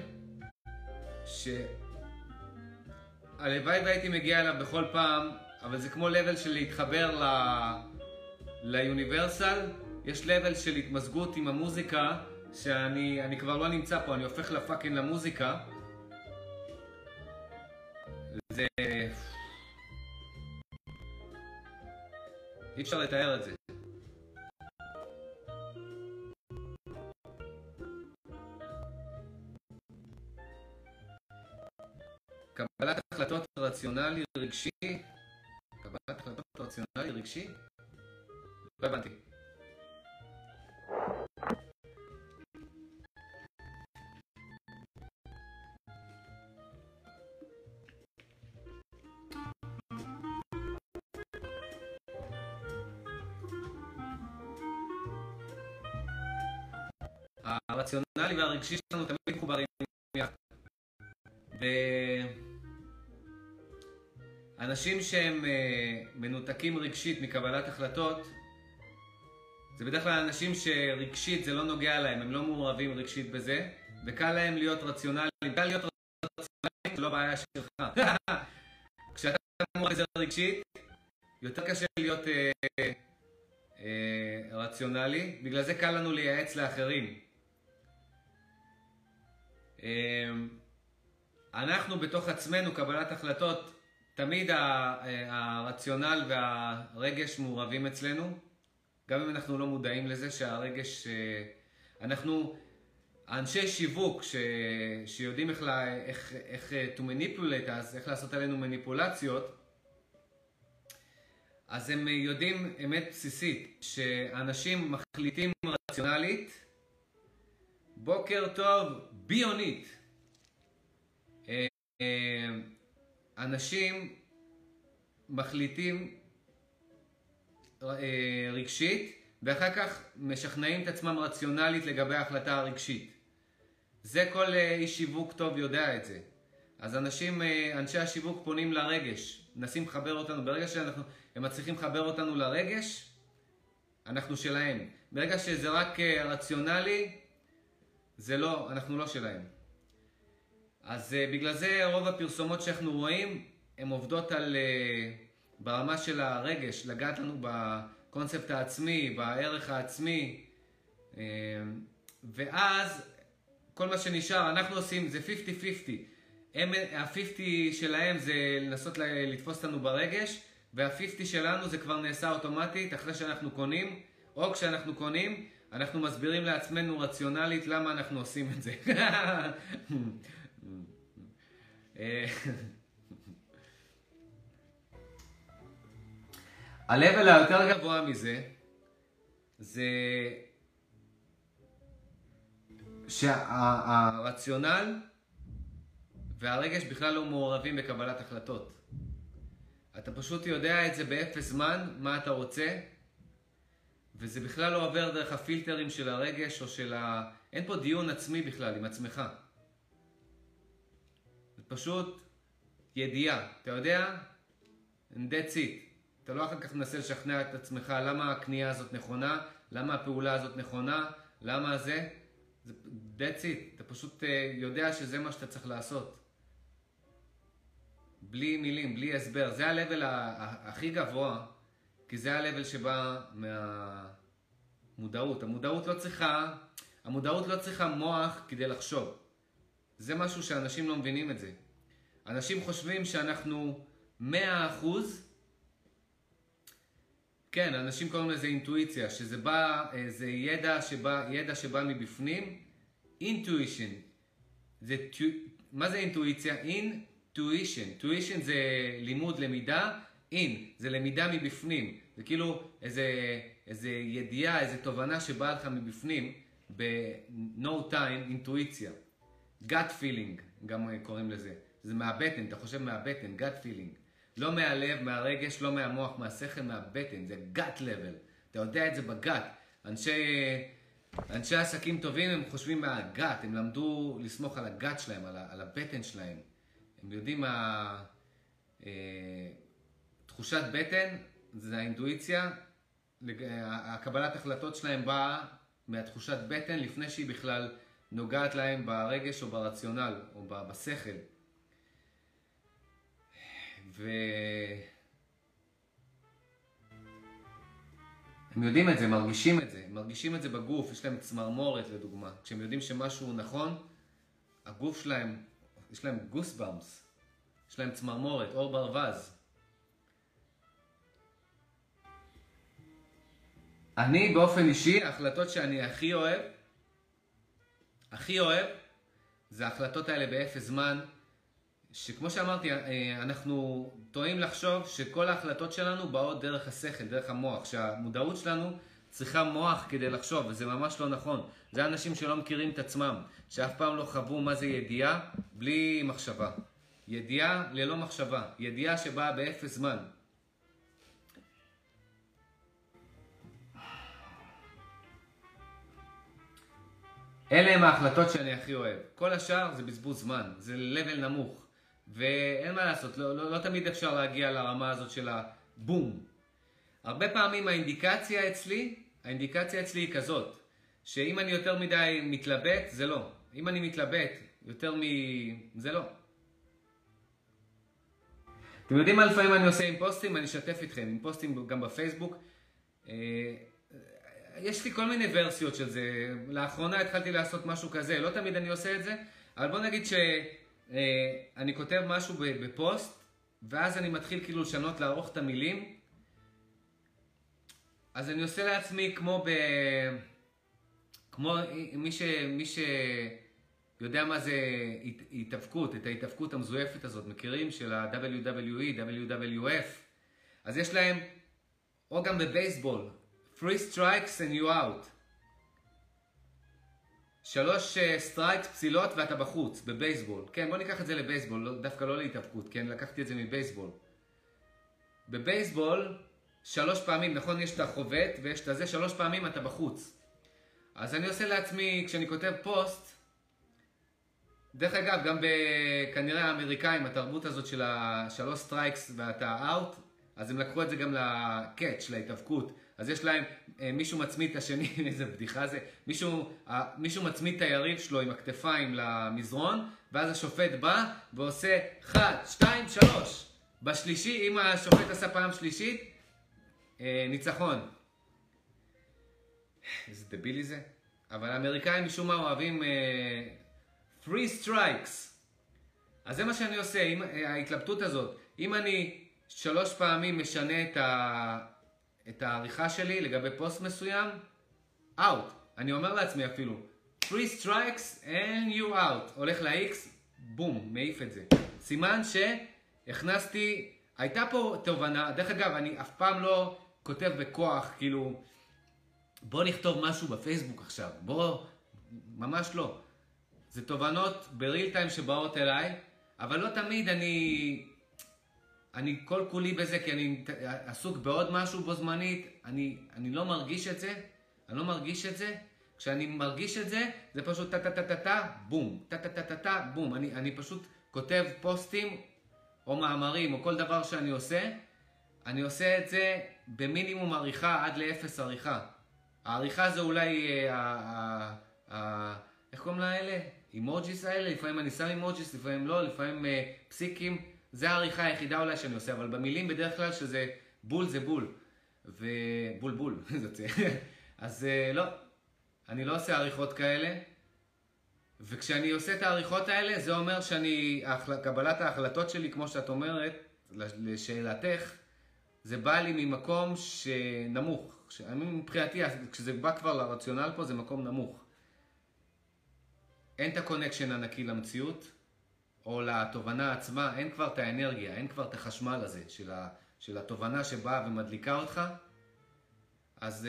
ש... הלוואי והייתי מגיע אליו בכל פעם, אבל זה כמו לבל של להתחבר ל... ליוניברסל, יש לבל של התמזגות עם המוזיקה, שאני כבר לא נמצא פה, אני הופך לפאקינג למוזיקה. זה... אי אפשר לתאר את זה. קבלת החלטות רציונלי רגשי, קבלת החלטות רציונלי רגשי? לא הבנתי. הרציונלי והרגשי שלנו תמיד מחוברים יחד. ואנשים שהם אה, מנותקים רגשית מקבלת החלטות, זה בדרך כלל אנשים שרגשית זה לא נוגע להם, הם לא מעורבים רגשית בזה, וקל להם להיות רציונליים. קל להיות רציונליים, זה לא בעיה שלך. [LAUGHS] כשאתה מעורב בזה רגשית, יותר קשה להיות אה, אה, רציונלי, בגלל זה קל לנו לייעץ לאחרים. אמ, אנחנו בתוך עצמנו, קבלת החלטות, תמיד הרציונל והרגש מעורבים אצלנו, גם אם אנחנו לא מודעים לזה שהרגש... אה, אנחנו אנשי שיווק ש... שיודעים איך, לה... איך, איך אה, to manipulate us, איך לעשות עלינו מניפולציות, אז הם יודעים אמת בסיסית, שאנשים מחליטים רציונלית, בוקר טוב, ביונית. אה, אנשים מחליטים אה, רגשית, ואחר כך משכנעים את עצמם רציונלית לגבי ההחלטה הרגשית. זה כל אה, איש שיווק טוב יודע את זה. אז אנשים, אה, אנשי השיווק פונים לרגש, מנסים לחבר אותנו, ברגע שהם מצליחים לחבר אותנו לרגש, אנחנו שלהם. ברגע שזה רק אה, רציונלי, זה לא, אנחנו לא שלהם. אז בגלל זה רוב הפרסומות שאנחנו רואים, הן עובדות על, ברמה של הרגש, לגעת לנו בקונספט העצמי, בערך העצמי, ואז כל מה שנשאר, אנחנו עושים, זה 50-50. ה-50 שלהם זה לנסות לתפוס אותנו ברגש, וה-50 שלנו זה כבר נעשה אוטומטית אחרי שאנחנו קונים, או כשאנחנו קונים, אנחנו מסבירים לעצמנו רציונלית למה אנחנו עושים את זה. ה-level היותר גבוה מזה, זה שהרציונל והרגש בכלל לא מעורבים בקבלת החלטות. אתה פשוט יודע את זה באפס זמן, מה אתה רוצה, וזה בכלל לא עובר דרך הפילטרים של הרגש או של ה... אין פה דיון עצמי בכלל עם עצמך. זה פשוט ידיעה. אתה יודע? That's it. אתה לא אחר כך מנסה לשכנע את עצמך למה הקנייה הזאת נכונה, למה הפעולה הזאת נכונה, למה זה. זה that's it, אתה פשוט uh, יודע שזה מה שאתה צריך לעשות. בלי מילים, בלי הסבר. זה ה-level הכי גבוה, כי זה ה-level שבא מהמודעות. המודעות לא צריכה, המודעות לא צריכה מוח כדי לחשוב. זה משהו שאנשים לא מבינים את זה. אנשים חושבים שאנחנו 100% כן, אנשים קוראים לזה אינטואיציה, שזה בא, אה, זה ידע שבא, ידע שבא מבפנים, אינטואישן. זה, מה זה אינטואיציה? אינטואישן. טואישן זה לימוד, למידה, אין, זה למידה מבפנים. זה כאילו איזה, איזה ידיעה, איזה תובנה שבאה לך מבפנים, ב-no time, אינטואיציה. gut feeling, גם קוראים לזה. זה מהבטן, אתה חושב מהבטן, gut feeling. לא מהלב, מהרגש, לא מהמוח, מהשכל, מהבטן, זה גאט לבל. אתה יודע את זה בגאט. אנשי, אנשי עסקים טובים הם חושבים מהגאט, הם למדו לסמוך על הגאט שלהם, על, על הבטן שלהם. הם יודעים מה... אה, תחושת בטן זה האינטואיציה, הקבלת החלטות שלהם באה מהתחושת בטן לפני שהיא בכלל נוגעת להם ברגש או ברציונל או בשכל. ו... הם יודעים את זה, מרגישים את זה, מרגישים את זה בגוף, יש להם צמרמורת לדוגמה. כשהם יודעים שמשהו נכון, הגוף שלהם, יש להם גוסבאמס, יש להם צמרמורת, אור ברווז. אני באופן אישי, ההחלטות שאני הכי אוהב, הכי אוהב, זה ההחלטות האלה באפס זמן, שכמו שאמרתי, אה, אנחנו טועים לחשוב שכל ההחלטות שלנו באות דרך השכל, דרך המוח, שהמודעות שלנו צריכה מוח כדי לחשוב, וזה ממש לא נכון. זה אנשים שלא מכירים את עצמם, שאף פעם לא חוו מה זה ידיעה בלי מחשבה. ידיעה ללא מחשבה, ידיעה שבאה באפס זמן. אלה הם ההחלטות שאני הכי אוהב. כל השאר זה בזבוז זמן, זה level נמוך. ואין מה לעשות, לא, לא, לא תמיד אפשר להגיע לרמה הזאת של הבום. הרבה פעמים האינדיקציה אצלי, האינדיקציה אצלי היא כזאת, שאם אני יותר מדי מתלבט, זה לא. אם אני מתלבט יותר מ... זה לא. אתם יודעים מה לפעמים אני עושה עם פוסטים? אני אשתף איתכם, עם פוסטים גם בפייסבוק. יש לי כל מיני ורסיות של זה. לאחרונה התחלתי לעשות משהו כזה, לא תמיד אני עושה את זה, אבל בוא נגיד ש... אה, אני כותב משהו בפוסט, ואז אני מתחיל כאילו לשנות, לערוך את המילים. אז אני עושה לעצמי כמו ב... כמו מי, ש... מי שיודע מה זה התאבקות, את ההתאבקות המזויפת הזאת, מכירים? של ה-WWE, WWF. אז יש להם, או גם בבייסבול, 3 strikes and you out. שלוש strikes, אה, פסילות ואתה בחוץ, בבייסבול. כן, בוא ניקח את זה לבייסבול, לא, דווקא לא להתאבקות, כן? לקחתי את זה מבייסבול. בבייסבול, שלוש פעמים, נכון, יש את החובט ויש את הזה, שלוש פעמים אתה בחוץ. אז אני עושה לעצמי, כשאני כותב פוסט, דרך אגב, גם כנראה האמריקאים, התרבות הזאת של השלוש strikes ואתה out, אז הם לקחו את זה גם לקאץ', להתאבקות. אז יש להם, אה, מישהו מצמיד את השני, [LAUGHS] איזה בדיחה זה, מישהו, מישהו מצמיד את היריב שלו עם הכתפיים למזרון, ואז השופט בא ועושה 1, 2, 3. בשלישי, אם השופט עשה פעם שלישית, אה, ניצחון. איזה דבילי זה. אבל האמריקאים משום מה אוהבים אה, three strikes. אז זה מה שאני עושה, אה, ההתלבטות הזאת. אם אני שלוש פעמים משנה את, ה, את העריכה שלי לגבי פוסט מסוים, out. אני אומר לעצמי אפילו, three strikes and you out. הולך ל-X, בום, מעיף את זה. סימן שהכנסתי, הייתה פה תובנה, דרך אגב, אני אף פעם לא כותב בכוח, כאילו, בוא נכתוב משהו בפייסבוק עכשיו, בוא, ממש לא. זה תובנות בריל טיים שבאות אליי, אבל לא תמיד אני, אני כל כולי בזה כי אני עסוק בעוד משהו בו זמנית, אני, אני לא מרגיש את זה, אני לא מרגיש את זה. כשאני מרגיש את זה, זה פשוט טה טה טה טה טה, בום, טה טה טה טה טה, בום. אני, אני פשוט כותב פוסטים או מאמרים או כל דבר שאני עושה, אני עושה את זה במינימום עריכה עד לאפס עריכה. העריכה זה אולי, אה, אה, אה, איך קוראים לה האלה? emojis האלה? לפעמים אני שם emojis, לפעמים לא, לפעמים אה, פסיקים. זה העריכה היחידה אולי שאני עושה, אבל במילים בדרך כלל שזה בול זה בול. ובול בול, [LAUGHS] אז אה, לא, אני לא עושה עריכות כאלה. וכשאני עושה את העריכות האלה, זה אומר שאני, קבלת ההחלטות שלי, כמו שאת אומרת, לשאלתך, זה בא לי ממקום שנמוך. אני מבחינתי, כשזה בא כבר לרציונל פה, זה מקום נמוך. אין את ה connection הנקי למציאות, או לתובנה עצמה, אין כבר את האנרגיה, אין כבר את החשמל הזה של, ה, של התובנה שבאה ומדליקה אותך. אז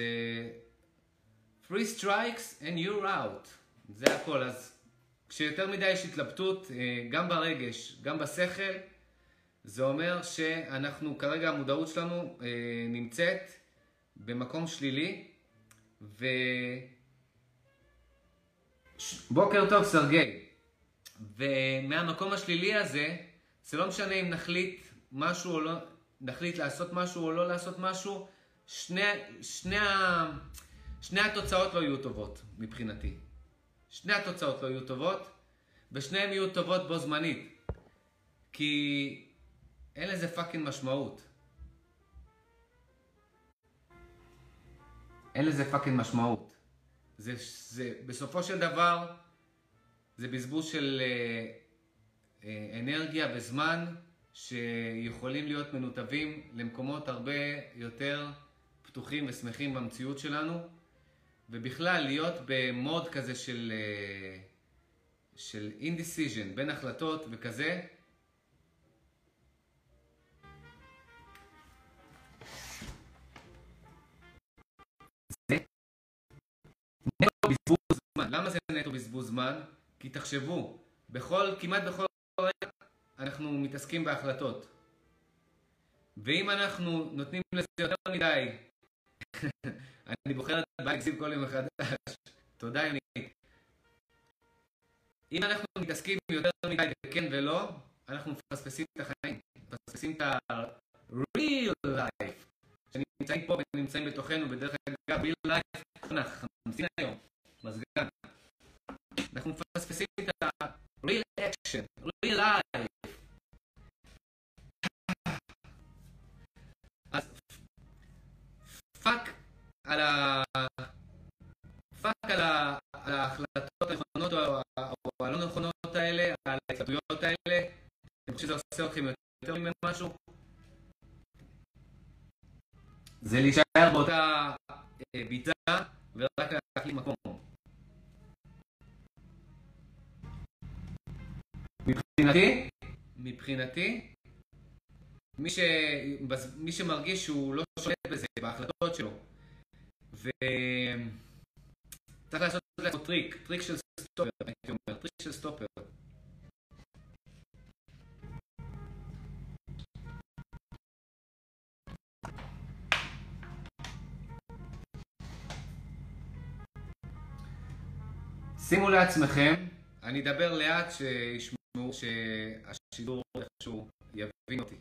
אה, three strikes and you're out. זה הכל. אז כשיותר מדי יש התלבטות, uh, גם ברגש, גם בשכל, זה אומר שאנחנו, כרגע המודעות שלנו אה, נמצאת במקום שלילי, ו... ש... בוקר טוב סרגי. ומהמקום השלילי הזה, זה לא משנה אם נחליט משהו או לא, נחליט לעשות משהו או לא לעשות משהו, שני, שני, שני התוצאות לא יהיו טובות מבחינתי. שני התוצאות לא יהיו טובות, ושניהם יהיו טובות בו זמנית. כי אין לזה fucking משמעות. אין לזה fucking משמעות. זה, זה, בסופו של דבר, זה בזבוז של אה, אה, אנרגיה וזמן שיכולים להיות מנותבים למקומות הרבה יותר פתוחים ושמחים במציאות שלנו, ובכלל להיות במוד כזה של, אה, של indecision בין החלטות וכזה, נטו בזבוז זמן. למה זה נטו בזבוז זמן? כי תחשבו, בכל, כמעט בכל רגע אנחנו מתעסקים בהחלטות. ואם אנחנו נותנים לזה יותר מדי, [LAUGHS] אני בוחר את באקזיב כל יום מחדש. [LAUGHS] תודה יונית. אם אנחנו מתעסקים יותר מדי בכן ולא, אנחנו מפספסים את החיים, מפספסים את ה-real life, שנמצאים פה ונמצאים בתוכנו, בדרך אגב, real life, אנחנו נמצאים היום. מזגן. אנחנו מפספסים את ה-real action, real life. אז fuck על ה... fuck על, ההחלטות הנכונות או, הלא נכונות האלה, על ההתלבטויות האלה. אני חושב שזה עושה אתכם יותר ממנו משהו. זה להישאר באותה אה, ביצה ורק להחליף מקום. מבחינתי, מבחינתי, מי, ש... מי שמרגיש שהוא לא שולט בזה, בהחלטות שלו, וצריך לעשות לעצמו טריק, טריק של סטופר, הייתי אומר, טריק של סטופר. שימו לעצמכם, אני אדבר לאט שישמעו שהשידור איכשהו יבין אותי.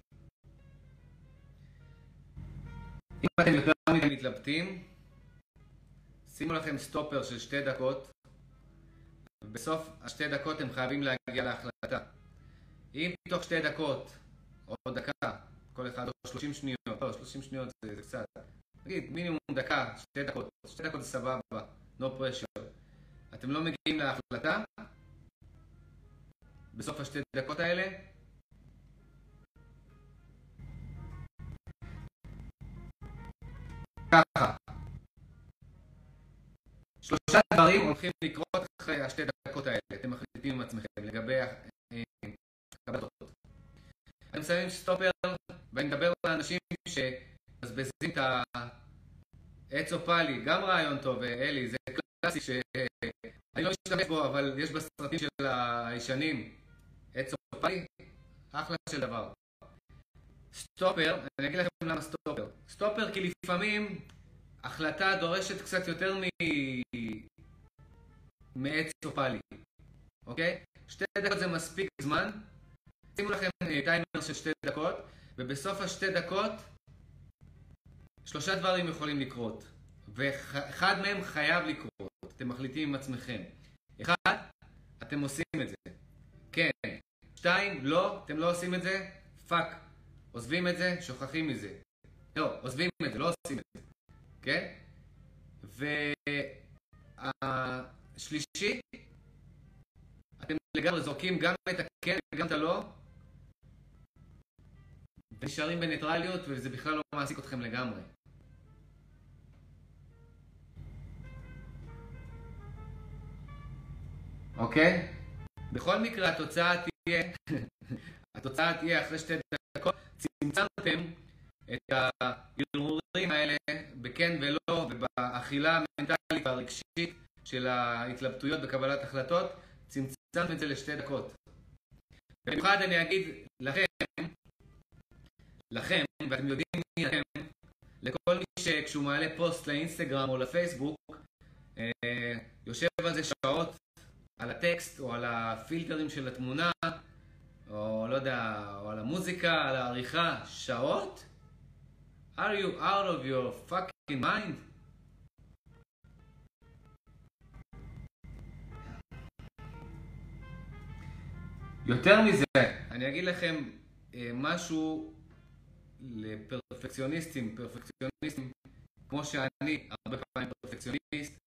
אם אתם יותר מדי מתלבטים, שימו לכם סטופר של שתי דקות, ובסוף השתי דקות הם חייבים להגיע להחלטה. אם תוך שתי דקות, או דקה, כל אחד או 30 שניות, לא, 30 שניות זה, זה קצת, נגיד מינימום דקה, שתי דקות, שתי דקות זה סבבה, no pressure. אתם לא מגיעים להחלטה, בסוף השתי דקות האלה, ככה. שלושה דברים הולכים לקרות אחרי השתי דקות האלה, אתם מחליטים עם עצמכם לגבי הקבלת אני מסיים סטופר ואני מדבר לאנשים שמבזבזים את העץ או פלי, גם רעיון טוב, אלי, זה קלאסי שאני לא משתמש בו, אבל יש בסרטים של הישנים או פלי, אחלה של דבר. סטופר, אני אגיד לכם למה סטופר. סטופר כי לפעמים החלטה דורשת קצת יותר מ... מעץ או פלי, אוקיי? שתי דקות זה מספיק זמן. שימו לכם טיימר של שתי דקות, ובסוף השתי דקות שלושה דברים יכולים לקרות, ואחד מהם חייב לקרות, אתם מחליטים עם עצמכם. אחד, אתם עושים את זה. כן. שתיים, לא, אתם לא עושים את זה, fuck. עוזבים את זה, שוכחים מזה. לא, עוזבים את זה, לא עושים את זה. כן? והשלישי, אתם לגמרי זורקים גם את הכן וגם את הלא, ונשארים בניטרליות, וזה בכלל לא מעסיק אתכם לגמרי. אוקיי? בכל מקרה התוצאה תהיה, [LAUGHS] התוצאה תהיה אחרי שתי דקות, צמצמתם את ההרהורים האלה בכן ולא ובאכילה המנטלית והרגשית של ההתלבטויות בקבלת החלטות, צמצמתם את זה לשתי דקות. במיוחד אני אגיד לכם, לכם, ואתם יודעים מי אתם, לכל מי שכשהוא מעלה פוסט לאינסטגרם או לפייסבוק, אה, יושב על זה שעות על הטקסט או על הפילטרים של התמונה, או לא יודע, או על המוזיקה, על העריכה, שעות? are you out of your fucking mind? יותר מזה, אני אגיד לכם אה, משהו לפרפקציוניסטים, פרפקציוניסטים כמו שאני, הרבה פעמים פרפקציוניסט,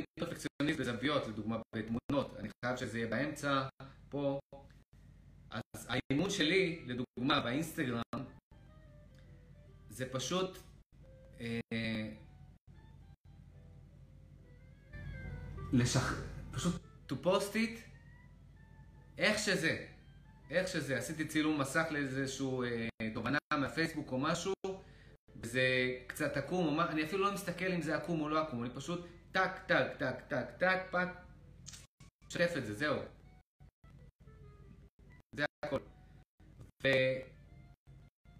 אני פרפקציוניסט בזוויות, לדוגמה בתמונות, אני חייב שזה יהיה באמצע, פה. אז האימון שלי, לדוגמה, באינסטגרם, זה פשוט... אה, לשח... פשוט to post it איך שזה, איך שזה. עשיתי צילום מסך לאיזשהו אה, תובנה מהפייסבוק או משהו, וזה קצת עקום, אני אפילו לא מסתכל אם זה עקום או לא עקום, אני פשוט טק, טק, טק, טק, טק, פק, שתף את זה, זהו. זה הכל.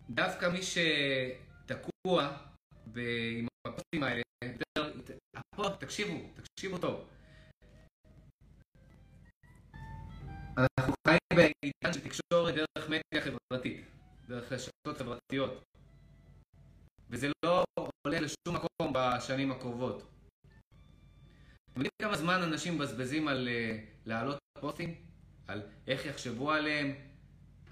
ודווקא מי שתקוע ב... עם הפוסטים האלה, הפוסט, תקשיבו, תקשיבו טוב. אנחנו חיים בעידן של תקשורת דרך מדיה חברתית, דרך רשתות חברתיות, וזה לא עולה לשום מקום בשנים הקרובות. אתם יודעים כמה זמן אנשים מבזבזים על uh, להעלות פוסטים? על איך יחשבו עליהם?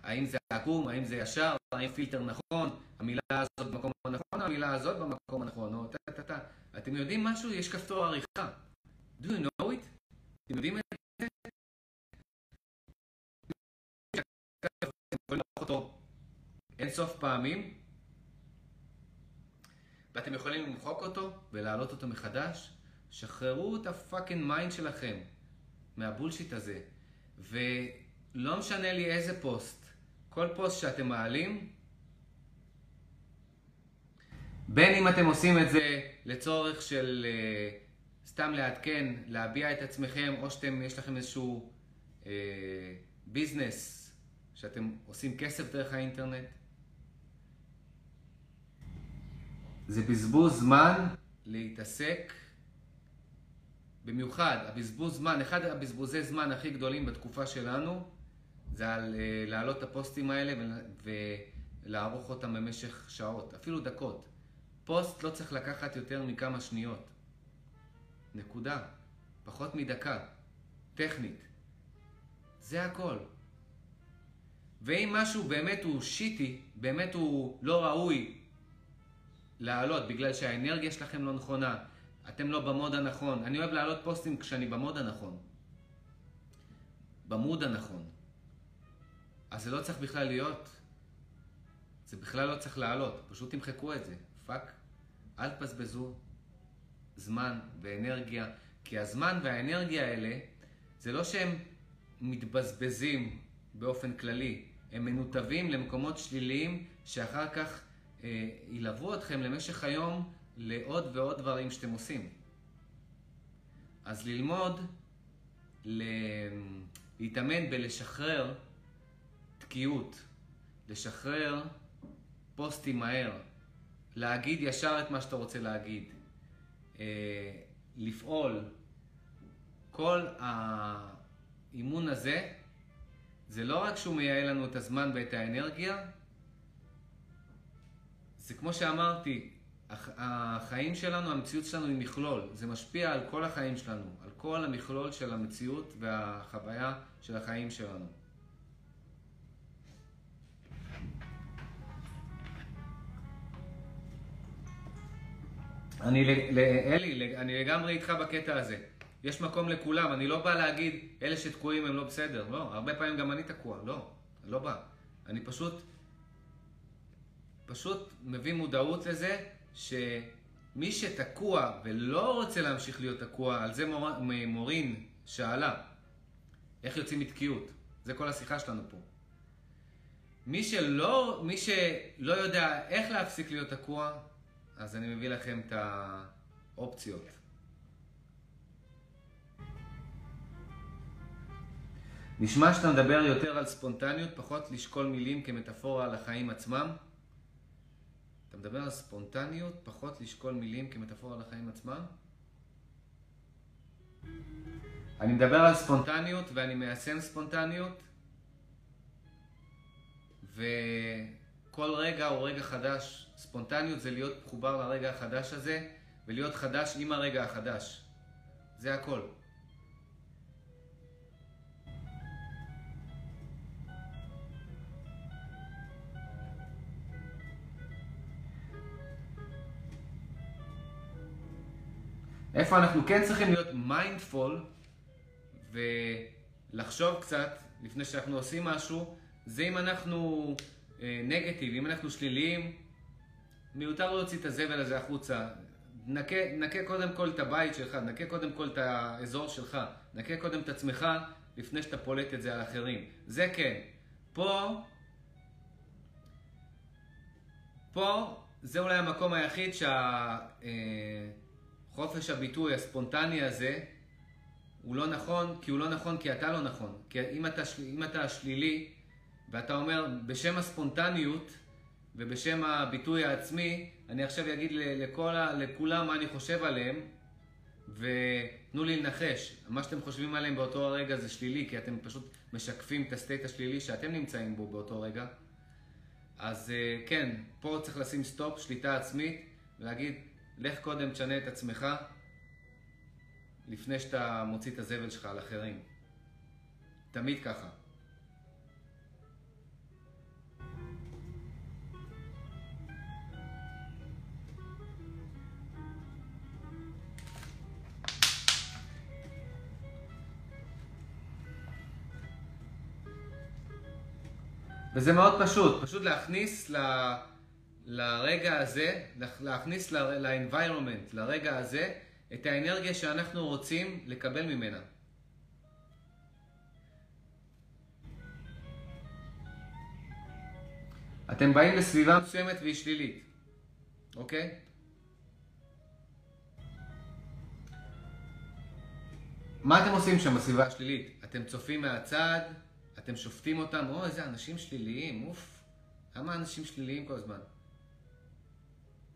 האם זה עקום? האם זה ישר? האם פילטר נכון? המילה הזאת במקום הנכון? המילה הזאת במקום הנכון? או טה טה טה. אתם יודעים משהו? יש כפתור עריכה. Do you know it? אתם יודעים את זה? אין סוף פעמים, ואתם יכולים למחוק אותו ולהעלות אותו מחדש. שחררו את ה fucking mind שלכם מה bullshit הזה. ולא משנה לי איזה פוסט, כל פוסט שאתם מעלים, בין אם אתם עושים את זה לצורך של uh, סתם לעדכן, להביע את עצמכם, או שאתם, יש לכם איזשהו uh, ביזנס שאתם עושים כסף דרך האינטרנט. זה בזבוז זמן להתעסק במיוחד, הבזבוז זמן, אחד הבזבוזי זמן הכי גדולים בתקופה שלנו, זה על uh, להעלות את הפוסטים האלה ולערוך אותם במשך שעות, אפילו דקות. פוסט לא צריך לקחת יותר מכמה שניות. נקודה. פחות מדקה. טכנית. זה הכל. ואם משהו באמת הוא שיטי, באמת הוא לא ראוי לעלות בגלל שהאנרגיה שלכם לא נכונה, אתם לא במוד הנכון. אני אוהב להעלות פוסטים כשאני במוד הנכון. במוד הנכון. אז זה לא צריך בכלל להיות. זה בכלל לא צריך לעלות. פשוט תמחקו את זה. fuck. אל תבזבזו זמן ואנרגיה. כי הזמן והאנרגיה האלה, זה לא שהם מתבזבזים באופן כללי. הם מנותבים למקומות שליליים שאחר כך אה, ילוו אתכם למשך היום לעוד ועוד דברים שאתם עושים. אז ללמוד. להתאמן בלשחרר תקיעות, לשחרר פוסטים מהר, להגיד ישר את מה שאתה רוצה להגיד, אה, לפעול. כל האימון הזה, זה לא רק שהוא מייעל לנו את הזמן ואת האנרגיה, זה כמו שאמרתי, החיים שלנו, המציאות שלנו היא מכלול. זה משפיע על כל החיים שלנו, על כל המכלול של המציאות והחוויה של החיים שלנו. אני, אלי, אני לגמרי איתך בקטע הזה. יש מקום לכולם, אני לא בא להגיד, אלה שתקועים הם לא בסדר. לא, הרבה פעמים גם אני תקוע, לא, אני לא בא. אני פשוט, פשוט מביא מודעות לזה שמי שתקוע ולא רוצה להמשיך להיות תקוע, על זה מור, מורין שאלה, איך יוצאים מתקיעות? זה כל השיחה שלנו פה. מי שלא, מי שלא יודע איך להפסיק להיות תקוע, אז אני מביא לכם את האופציות. נשמע שאתה מדבר יותר על ספונטניות, פחות לשקול מילים כמטאפורה על החיים עצמם. מדבר על ספונטניות, פחות לשקול מילים כמטאפורה על החיים עצמם? אני מדבר על ספונטניות ואני מיישם ספונטניות וכל רגע הוא רגע חדש. ספונטניות זה להיות מחובר לרגע החדש הזה ולהיות חדש עם הרגע החדש. זה הכל. איפה אנחנו כן צריכים להיות מיינדפול ולחשוב קצת לפני שאנחנו עושים משהו, זה אם אנחנו נגטיב, אה, אם אנחנו שליליים, מיותר להוציא את הזבל הזה החוצה. נקה, נקה קודם כל את הבית שלך, נקה קודם כל את האזור שלך, נקה קודם את עצמך לפני שאתה פולט את זה על אחרים. זה כן. פה, פה זה אולי המקום היחיד שה... אה, חופש הביטוי הספונטני הזה הוא לא נכון, כי הוא לא נכון כי אתה לא נכון. כי אם אתה, אם אתה שלילי ואתה אומר בשם הספונטניות ובשם הביטוי העצמי, אני עכשיו אגיד לכל, לכולם מה אני חושב עליהם ותנו לי לנחש. מה שאתם חושבים עליהם באותו הרגע זה שלילי, כי אתם פשוט משקפים את ה state השלילי שאתם נמצאים בו באותו רגע. אז אה, כן, פה צריך לשים סטופ, שליטה עצמית, ולהגיד, לך קודם תשנה את עצמך לפני שאתה מוציא את הזבל שלך על אחרים. תמיד ככה. וזה מאוד פשוט, פשוט להכניס ל... לרגע הזה, להכניס ל-environment, לרגע הזה, את האנרגיה שאנחנו רוצים לקבל ממנה. אתם באים לסביבה מסוימת והיא שלילית, אוקיי? מה אתם עושים שם בסביבה השלילית? אתם צופים מהצד, אתם שופטים אותם, או איזה אנשים שליליים, אוף, למה אנשים שליליים כל הזמן?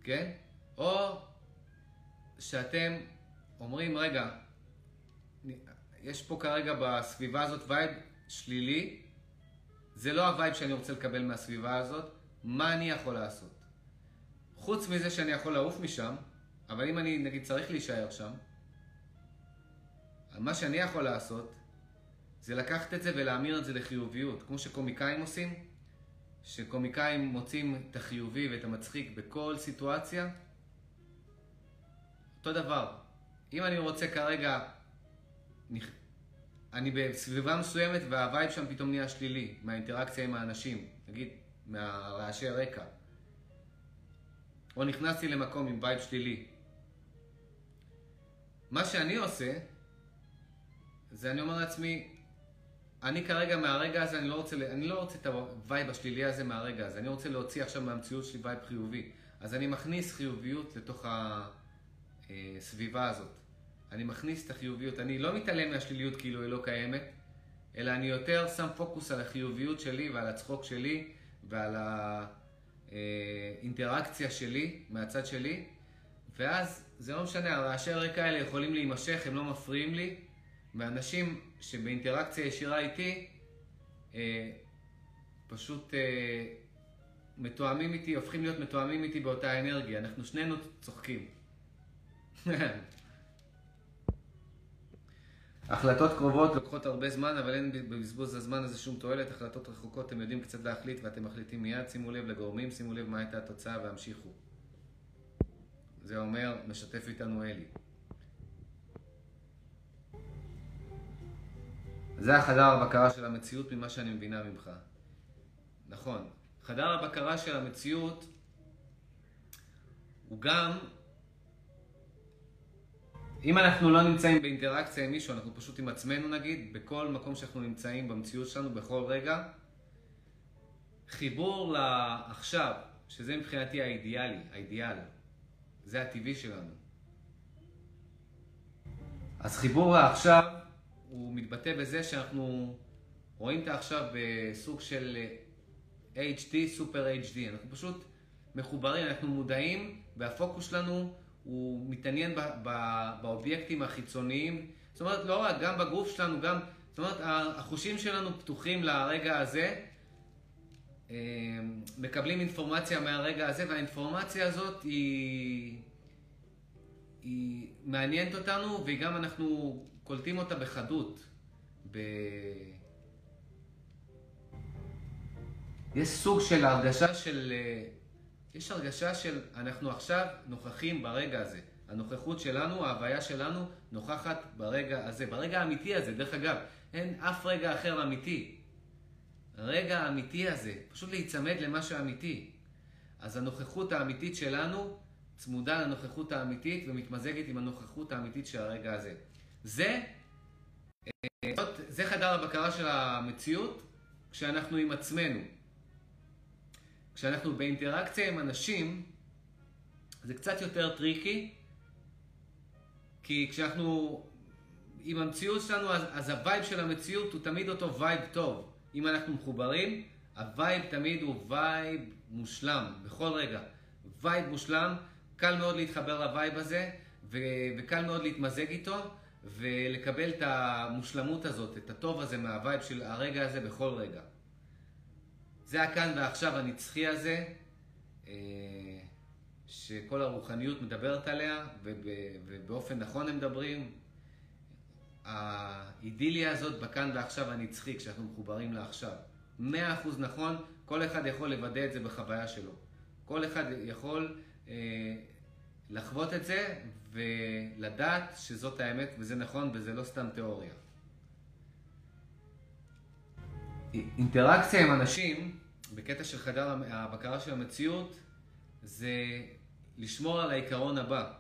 כן? או שאתם אומרים, רגע, יש פה כרגע בסביבה הזאת וייב שלילי, זה לא הווייב שאני רוצה לקבל מהסביבה הזאת, מה אני יכול לעשות? חוץ מזה שאני יכול לעוף משם, אבל אם אני נגיד צריך להישאר שם, מה שאני יכול לעשות זה לקחת את זה ולהמיר את זה לחיוביות, כמו שקומיקאים עושים, שקומיקאים מוצאים את החיובי ואת המצחיק בכל סיטואציה, אותו דבר. אם אני רוצה כרגע, אני בסביבה מסוימת והווייב שם פתאום נהיה שלילי, מהאינטראקציה עם האנשים, נגיד מהרעשי רקע. או נכנסתי למקום עם וייב שלילי. מה שאני עושה, זה אני אומר לעצמי, אני כרגע מהרגע הזה, אני לא רוצה, אני לא רוצה את הווייב השלילי הזה מהרגע הזה, אני רוצה להוציא עכשיו מהמציאות שלי וייב חיובי. אז אני מכניס חיוביות לתוך הסביבה הזאת. אני מכניס את החיוביות, אני לא מתעלם מהשליליות כאילו היא לא קיימת, אלא אני יותר שם פוקוס על החיוביות שלי ועל הצחוק שלי ועל האינטראקציה שלי מהצד שלי, ואז זה לא משנה, הרעשי הרקע האלה יכולים להימשך, הם לא מפריעים לי, ואנשים שבאינטראקציה ישירה איתי, אה, פשוט אה, מתואמים איתי, הופכים להיות מתואמים איתי באותה אנרגיה. אנחנו שנינו צוחקים. [LAUGHS] החלטות קרובות לוקחות הרבה זמן, אבל אין בבזבוז הזמן הזה שום תועלת. החלטות רחוקות, אתם יודעים קצת להחליט ואתם מחליטים מיד. שימו לב לגורמים, שימו לב מה הייתה התוצאה והמשיכו. זה אומר, משתף איתנו אלי. זה החדר הבקרה של המציאות ממה שאני מבינה ממך. נכון. חדר הבקרה של המציאות הוא גם, אם אנחנו לא נמצאים באינטראקציה עם מישהו, אנחנו פשוט עם עצמנו נגיד, בכל מקום שאנחנו נמצאים במציאות שלנו, בכל רגע, חיבור לעכשיו, שזה מבחינתי האידיאלי, האידיאל, זה הטבעי שלנו. אז חיבור לעכשיו הוא מתבטא בזה שאנחנו רואים את עכשיו בסוג של HD, סופר HD. אנחנו פשוט מחוברים, אנחנו מודעים, והפוקוס שלנו הוא מתעניין באובייקטים החיצוניים. זאת אומרת, לא רק, גם בגוף שלנו, גם, זאת אומרת, החושים שלנו פתוחים לרגע הזה, אה, מקבלים אינפורמציה מהרגע הזה, והאינפורמציה הזאת היא, היא מעניינת אותנו, וגם אנחנו קולטים אותה בחדות. ב... יש סוג של הרגשה של... אה, יש הרגשה של אנחנו עכשיו נוכחים ברגע הזה. הנוכחות שלנו, ההוויה שלנו, נוכחת ברגע הזה, ברגע האמיתי הזה. דרך אגב, אין אף רגע אחר אמיתי. הרגע האמיתי הזה, פשוט להיצמד למה שאמיתי. אז הנוכחות האמיתית שלנו צמודה לנוכחות האמיתית ומתמזגת עם הנוכחות האמיתית של הרגע הזה. זה, אה, זה חדר הבקרה של המציאות כשאנחנו עם עצמנו. כשאנחנו באינטראקציה עם אנשים, זה קצת יותר tricky, כי כשאנחנו עם המציאות שלנו, אז, אז הווייב של המציאות הוא תמיד אותו וייב טוב. אם אנחנו מחוברים, הווייב תמיד הוא וייב מושלם, בכל רגע. וייב מושלם, קל מאוד להתחבר לווייב הזה, ו- וקל מאוד להתמזג איתו, ולקבל את המושלמות הזאת, את הטוב הזה מהווייב של הרגע הזה בכל רגע. זה הכאן ועכשיו הנצחי הזה, אה, שכל הרוחניות מדברת עליה, ובאופן נכון הם מדברים. האידיליה הזאת בכאן ועכשיו הנצחי, כשאנחנו מחוברים לעכשיו. מאה אחוז נכון, כל אחד יכול לוודא את זה בחוויה שלו. כל אחד יכול אה, לחוות את זה ולדעת שזאת האמת וזה נכון וזה לא סתם תיאוריה. אינטראקציה עם אנשים, בקטע של חדר הבקרה של המציאות, זה לשמור על העיקרון הבא.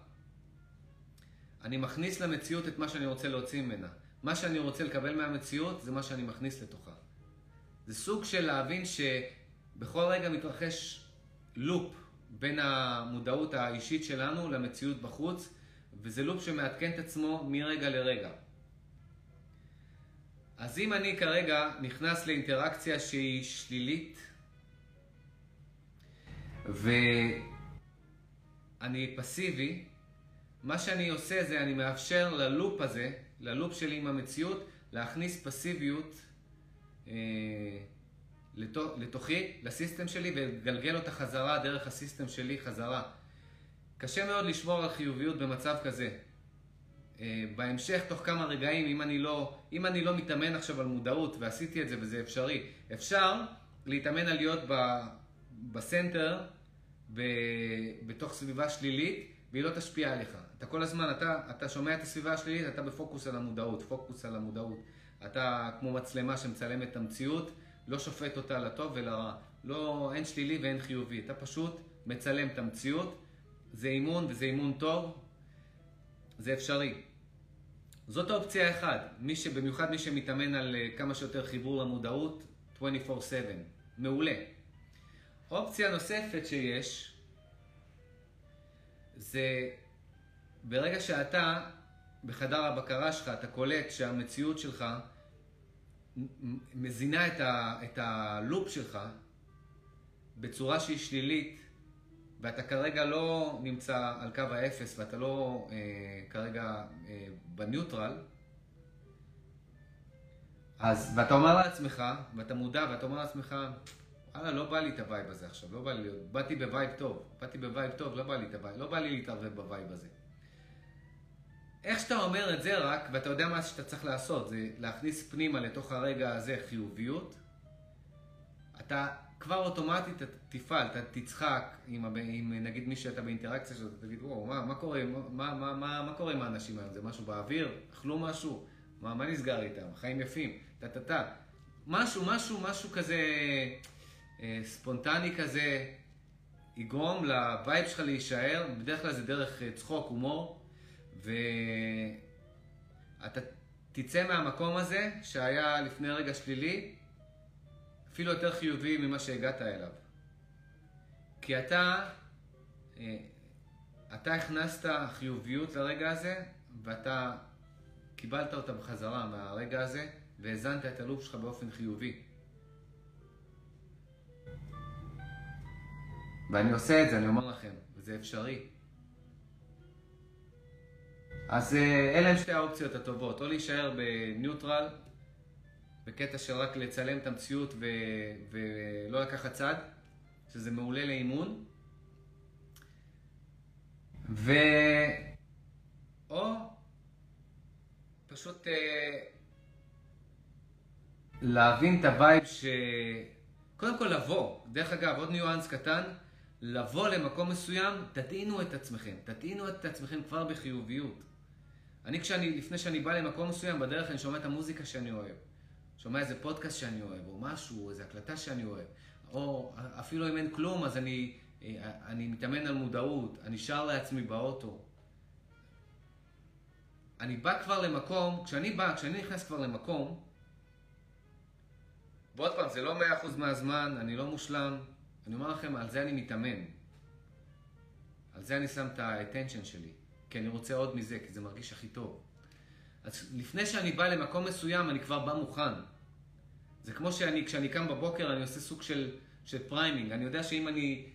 אני מכניס למציאות את מה שאני רוצה להוציא ממנה. מה שאני רוצה לקבל מהמציאות זה מה שאני מכניס לתוכה. זה סוג של להבין שבכל רגע מתרחש לופ בין המודעות האישית שלנו למציאות בחוץ, וזה לופ שמעדכן את עצמו מרגע לרגע. אז אם אני כרגע נכנס לאינטראקציה שהיא שלילית, ואני פסיבי, מה שאני עושה זה אני מאפשר ללופ הזה ללופ שלי עם המציאות, להכניס פסיביות אה, לתוכי, לסיסטם שלי, ולגלגל אותה חזרה דרך הסיסטם שלי חזרה. קשה מאוד לשמור על חיוביות במצב כזה. אה, בהמשך, תוך כמה רגעים, אם אני, לא, אם אני לא מתאמן עכשיו על מודעות, ועשיתי את זה וזה אפשרי, אפשר להתאמן על להיות ב, בסנטר, ב, בתוך סביבה שלילית, והיא לא תשפיע עליך. אתה כל הזמן, אתה, אתה שומע את הסביבה השלילית, אתה בפוקוס על המודעות, פוקוס על המודעות. אתה כמו מצלמה שמצלמת את המציאות, לא שופט אותה לטוב ולרע. לא, אין שלילי ואין חיובי. אתה פשוט מצלם את המציאות. זה אימון וזה אימון טוב. זה אפשרי. זאת האופציה האחת. מי שבמיוחד מי שמתאמן על אה, כמה שיותר חיבור למודעות, 24/7. מעולה. אופציה נוספת שיש, זה ברגע שאתה בחדר הבקרה שלך, אתה קולט שהמציאות שלך מזינה את, ה, את הלופ שלך בצורה שהיא שלילית, ואתה כרגע לא נמצא על קו האפס ואתה לא אה, כרגע אה, ב neutral, אז, ואתה אומר לעצמך, ואתה מודע, ואתה אומר לעצמך, וואלה, לא בא לי את הווייב הזה עכשיו, לא בא לי באתי בווייב טוב, באתי בווייב טוב, לא בא לי את הווייב, לא בא לי להתערבב בווייב הזה. איך שאתה אומר את זה רק, ואתה יודע מה שאתה צריך לעשות, זה להכניס פנימה לתוך הרגע הזה חיוביות, אתה כבר אוטומטית תפעל, אתה תצחק עם, עם נגיד מי שאתה באינטראקציה שלו, אתה תגיד, וואו, מה, מה קורה, מה, מה, מה, מה קורה עם האנשים היום? זה משהו באוויר? אכלו משהו? מה, מה נסגר איתם? חיים יפים, טה-טה-טה. משהו, משהו, משהו כזה אה, ספונטני כזה, יגרום לווייב שלך להישאר, בדרך כלל זה דרך אה, צחוק, הומור. ואתה תצא מהמקום הזה שהיה לפני רגע שלילי, אפילו יותר חיובי ממה שהגעת אליו. כי אתה, אה, אתה הכנסת חיוביות לרגע הזה, ואתה קיבלת אותה בחזרה מהרגע הזה, והאזנת את הלופ שלך באופן חיובי. ואני עושה את זה, אני אומר לכם, וזה אפשרי. אז אה, אלה הם שתי האופציות הטובות, או להישאר ב neutral, בקטע של רק לצלם את המציאות ו... ולא לקחת צד, שזה מעולה לאימון, ו... או פשוט אה, להבין את הווייב ש... קודם כל לבוא, דרך אגב, עוד ניואנס קטן, לבוא למקום מסוים, תטעינו את עצמכם, תטעינו את עצמכם כבר בחיוביות. אני כשאני, לפני שאני בא למקום מסוים, בדרך אני שומע את המוזיקה שאני אוהב. שומע איזה פודקאסט שאני אוהב, או משהו, איזה הקלטה שאני אוהב. או אפילו אם אין כלום, אז אני, אני מתאמן על מודעות, אני שר לעצמי באוטו. אני בא כבר למקום, כשאני בא, כשאני נכנס כבר למקום, ועוד פעם, זה לא מאה אחוז מהזמן, אני לא מושלם, אני אומר לכם, על זה אני מתאמן. על זה אני שם את ה-attention שלי. כי אני רוצה עוד מזה, כי זה מרגיש הכי טוב. אז לפני שאני בא למקום מסוים, אני כבר בא מוכן. זה כמו שאני, כשאני קם בבוקר, אני עושה סוג של, של framing. אני יודע שאם אני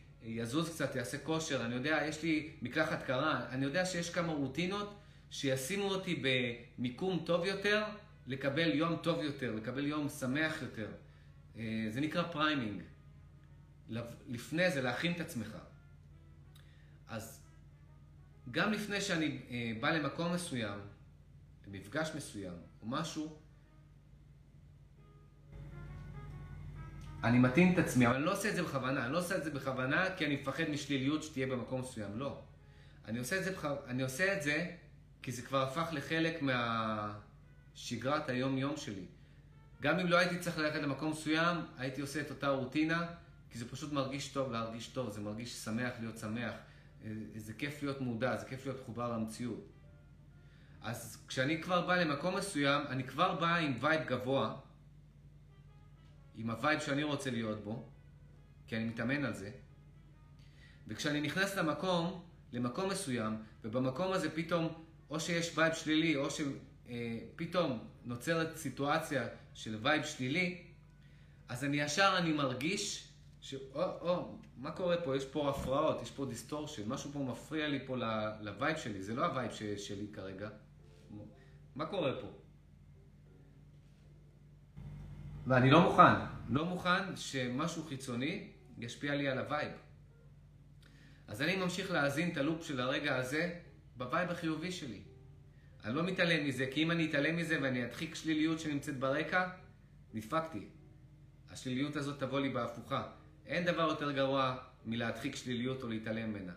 אזוז קצת, אעשה כושר, אני יודע, יש לי מקלחת קרה, אני יודע שיש כמה רוטינות שישימו אותי במיקום טוב יותר, לקבל יום טוב יותר, לקבל יום שמח יותר. אה, זה נקרא framing. לפני זה להכין את עצמך. אז גם לפני שאני אה, בא למקום מסוים, למפגש מסוים, או משהו, אני מתאים את עצמי, אבל אני לא עושה את זה בכוונה. אני לא עושה את זה בכוונה כי אני מפחד משליליות שתהיה במקום מסוים. לא. אני עושה את זה, בכ... אני עושה את זה כי זה כבר הפך לחלק מהשגרת היום-יום שלי. גם אם לא הייתי צריך ללכת למקום מסוים, הייתי עושה את אותה רוטינה, כי זה פשוט מרגיש טוב להרגיש טוב, זה מרגיש שמח להיות שמח. זה כיף להיות מודע, זה כיף להיות מחובר למציאות. אז כשאני כבר בא למקום מסוים, אני כבר בא עם וייב גבוה, עם הווייב שאני רוצה להיות בו, כי אני מתאמן על זה. וכשאני נכנס למקום, למקום מסוים, ובמקום הזה פתאום, או שיש וייב שלילי, או שפתאום נוצרת סיטואציה של וייב שלילי, אז אני ישר אני מרגיש ש... או, או, מה קורה פה? יש פה הפרעות, יש פה distortion, משהו פה מפריע לי פה לווייב שלי, זה לא הווייב ש... שלי כרגע. מה קורה פה? ואני לא מוכן, לא מוכן שמשהו חיצוני ישפיע לי על הווייב. אז אני ממשיך להזין את הלופ של הרגע הזה בווייב החיובי שלי. אני לא מתעלם מזה, כי אם אני אתעלם מזה ואני אדחיק שליליות שנמצאת ברקע, נדפקתי. השליליות הזאת תבוא לי בהפוכה. אין דבר יותר גרוע מלהדחיק שליליות או להתעלם ממנה.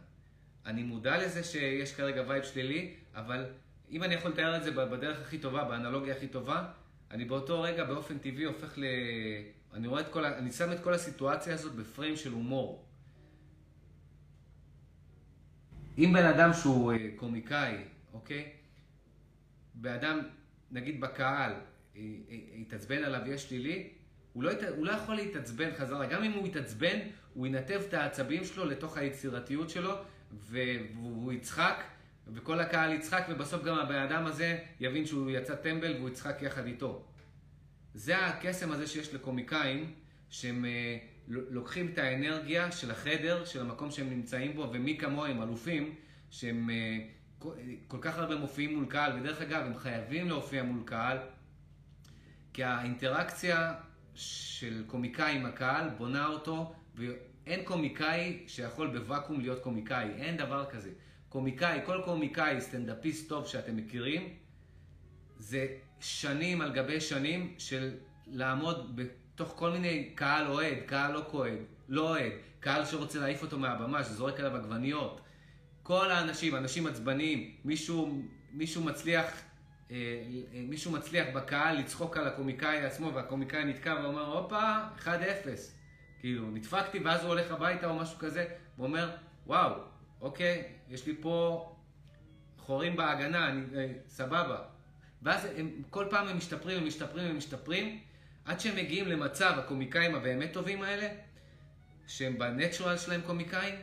אני מודע לזה שיש כרגע וייב שלילי, אבל אם אני יכול לתאר את זה בדרך הכי טובה, באנלוגיה הכי טובה, אני באותו רגע באופן טבעי הופך ל... אני רואה את כל ה... אני שם את כל הסיטואציה הזאת בפריים של הומור. אם בן אדם שהוא אה, קומיקאי, אוקיי? בן אדם, נגיד בקהל, אה, אה, יתעצבן עליו, יש שלילי, הוא לא, ית... הוא לא יכול להתעצבן חזרה. גם אם הוא יתעצבן, הוא ינתב את העצבים שלו לתוך היצירתיות שלו, והוא יצחק, וכל הקהל יצחק, ובסוף גם הבן אדם הזה יבין שהוא יצא טמבל והוא יצחק יחד איתו. זה הקסם הזה שיש לקומיקאים, שהם אה, לוקחים את האנרגיה של החדר, של המקום שהם נמצאים בו, ומי כמוהם, אלופים, שהם אה, כל כך הרבה מופיעים מול קהל, ודרך אגב, הם חייבים להופיע מול קהל, כי האינטראקציה של קומיקאי עם הקהל בונה אותו, ואין קומיקאי שיכול בוואקום להיות קומיקאי, אין דבר כזה. קומיקאי, כל קומיקאי, סטנדאפיסט טוב שאתם מכירים, זה שנים על גבי שנים של לעמוד בתוך כל מיני קהל אוהד, קהל לא כועד, לא אוהד, קהל שרוצה להעיף אותו מהבמה, שזורק עליו עגבניות. כל האנשים, אנשים עצבניים, מישהו, מישהו מצליח מישהו מצליח בקהל לצחוק על הקומיקאי עצמו, והקומיקאי נתקע ואומר, הופה, 1-0. כאילו, נדפקתי, ואז הוא הולך הביתה או משהו כזה, ואומר, וואו, אוקיי, יש לי פה חורים בהגנה, אני, אה, סבבה. ואז הם, כל פעם הם משתפרים, הם משתפרים, הם משתפרים, עד שהם מגיעים למצב, הקומיקאים הבאמת טובים האלה, שהם ב natural שלהם קומיקאים,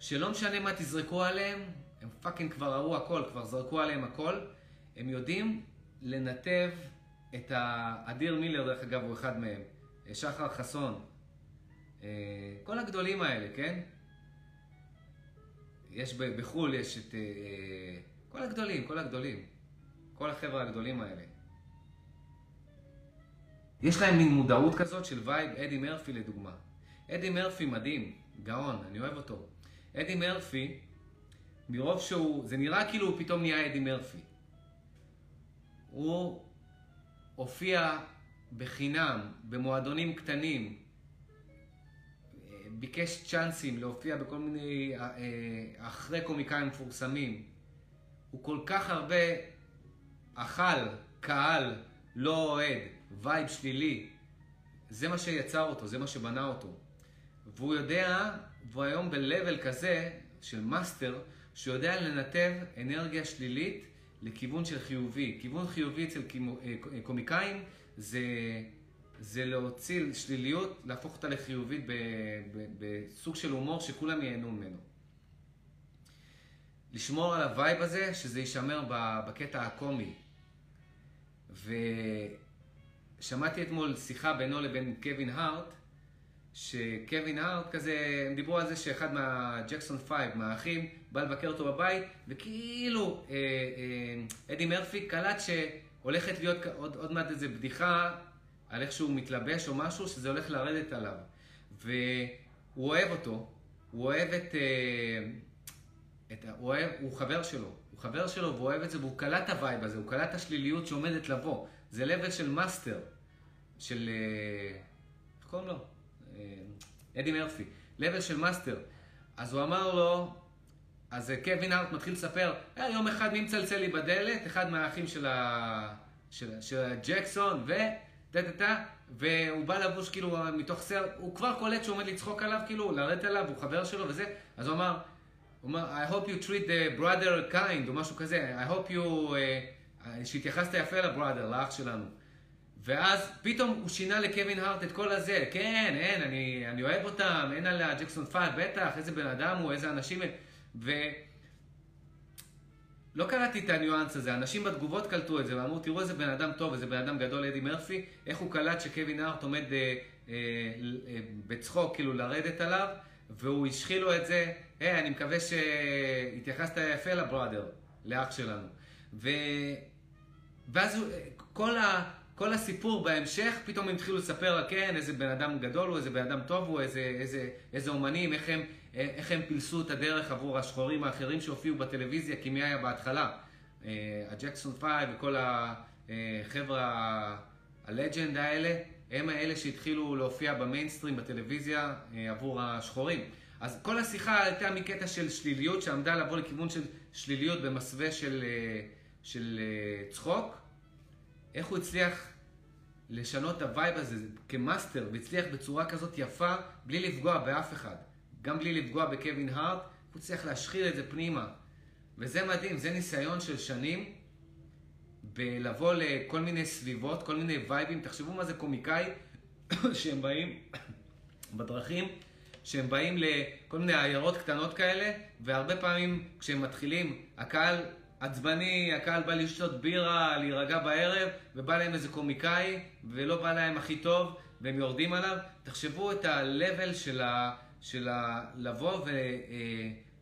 שלא משנה מה תזרקו עליהם, הם fucking כבר ראו הכל, כבר זרקו עליהם הכל, הם יודעים לנתב את ה... אדיר מילר, דרך אגב, הוא אחד מהם. שחר חסון. אה, כל הגדולים האלה, כן? יש בחו"ל, יש את... אה, כל הגדולים, כל הגדולים. כל החבר'ה הגדולים האלה. יש להם מין מודעות כזאת של וייב, אדי מרפי לדוגמה. אדי מרפי מדהים, גאון, אני אוהב אותו. אדי מרפי, מרוב שהוא, זה נראה כאילו הוא פתאום נהיה אדי מרפי. הוא הופיע בחינם במועדונים קטנים, ביקש צ'אנסים להופיע בכל מיני, אה, אחרי קומיקאים מפורסמים. הוא כל כך הרבה אכל קהל לא אוהד, וייב שלילי. זה מה שיצר אותו, זה מה שבנה אותו. והוא יודע, והוא היום ב-level כזה של מאסטר, שהוא יודע לנתב אנרגיה שלילית לכיוון של חיובי. כיוון חיובי אצל אה, קומיקאים זה, זה להוציא שליליות, להפוך אותה לחיובית בסוג של הומור שכולם ייהנו ממנו. לשמור על הווייב הזה, שזה יישמר בקטע הקומי. ושמעתי אתמול שיחה בינו לבין קווין הארט, שקווין הארט כזה, הם דיברו על זה שאחד מהג'קסון פייב, מהאחים, בא לבקר אותו בבית, וכאילו אה, אה, אדי מרפי קלט שהולכת להיות עוד, עוד מעט איזה בדיחה על איך שהוא מתלבש או משהו, שזה הולך לרדת עליו. והוא אוהב אותו, הוא אוהב את... אה, את הוא, אוהב, הוא חבר שלו, הוא חבר שלו והוא אוהב את זה, והוא קלט את הווייב הזה, הוא קלט את השליליות שעומדת לבוא. זה level של מאסטר, של... איך קוראים לו? אדי מרפי, level של מאסטר. אז הוא אמר לו, אז קווין הארט מתחיל לספר, אה, יום אחד מי מצלצל לי בדלת, אחד מהאחים של, ה... של, של הג'קסון, ו... דה, והוא בא לבוש כאילו מתוך סרט, הוא כבר קולט שהוא עומד לצחוק עליו, כאילו, לרדת עליו, הוא חבר שלו וזה, אז הוא אמר, הוא אמר, I hope you treat the brother kind, או משהו כזה, I hope you, uh, שהתייחסת יפה ל brother, לאח שלנו. ואז פתאום הוא שינה לקווין הארט את כל הזה, כן, אין, אני, אני אוהב אותם, אין על הג'קסון פייב, בטח, איזה בן אדם הוא, איזה אנשים הם, ולא קראתי את הניואנס הזה, אנשים בתגובות קלטו את זה ואמרו, תראו איזה בן אדם טוב, איזה בן אדם גדול, אדי מרפי, איך הוא קלט שקווין הארט עומד אה, אה, אה, בצחוק, כאילו לרדת עליו, והוא השחיל את זה, היי, hey, אני מקווה שהתייחסת יפה לבראדר, לאח שלנו. ו... ואז כל, ה, כל הסיפור בהמשך, פתאום הם התחילו לספר כן, איזה בן אדם גדול הוא, איזה בן אדם טוב הוא, איזה, איזה, איזה אומנים, איך הם, איך הם פילסו את הדרך עבור השחורים האחרים שהופיעו בטלוויזיה, כי מי היה בהתחלה? הג'קסון פייב וכל החבר'ה, ה legend האלה, הם האלה שהתחילו להופיע במיינסטרים בטלוויזיה עבור השחורים. אז כל השיחה הייתה מקטע של שליליות, שעמדה לבוא לכיוון של שליליות במסווה של, של צחוק. איך הוא הצליח לשנות את הווייב הזה כמאסטר, והצליח בצורה כזאת יפה, בלי לפגוע באף אחד. גם בלי לפגוע בקווין הארט, הוא הצליח להשחיל את זה פנימה. וזה מדהים, זה ניסיון של שנים בלבוא לכל מיני סביבות, כל מיני וייבים. תחשבו מה זה קומיקאי [COUGHS] שהם באים [COUGHS] בדרכים, שהם באים לכל מיני עיירות קטנות כאלה, והרבה פעמים כשהם מתחילים, הקהל עצבני, הקהל בא לשתות בירה, להירגע בערב, ובא להם איזה קומיקאי, ולא בא להם הכי טוב, והם יורדים עליו. תחשבו את ה-level של, ה, של ה, לבוא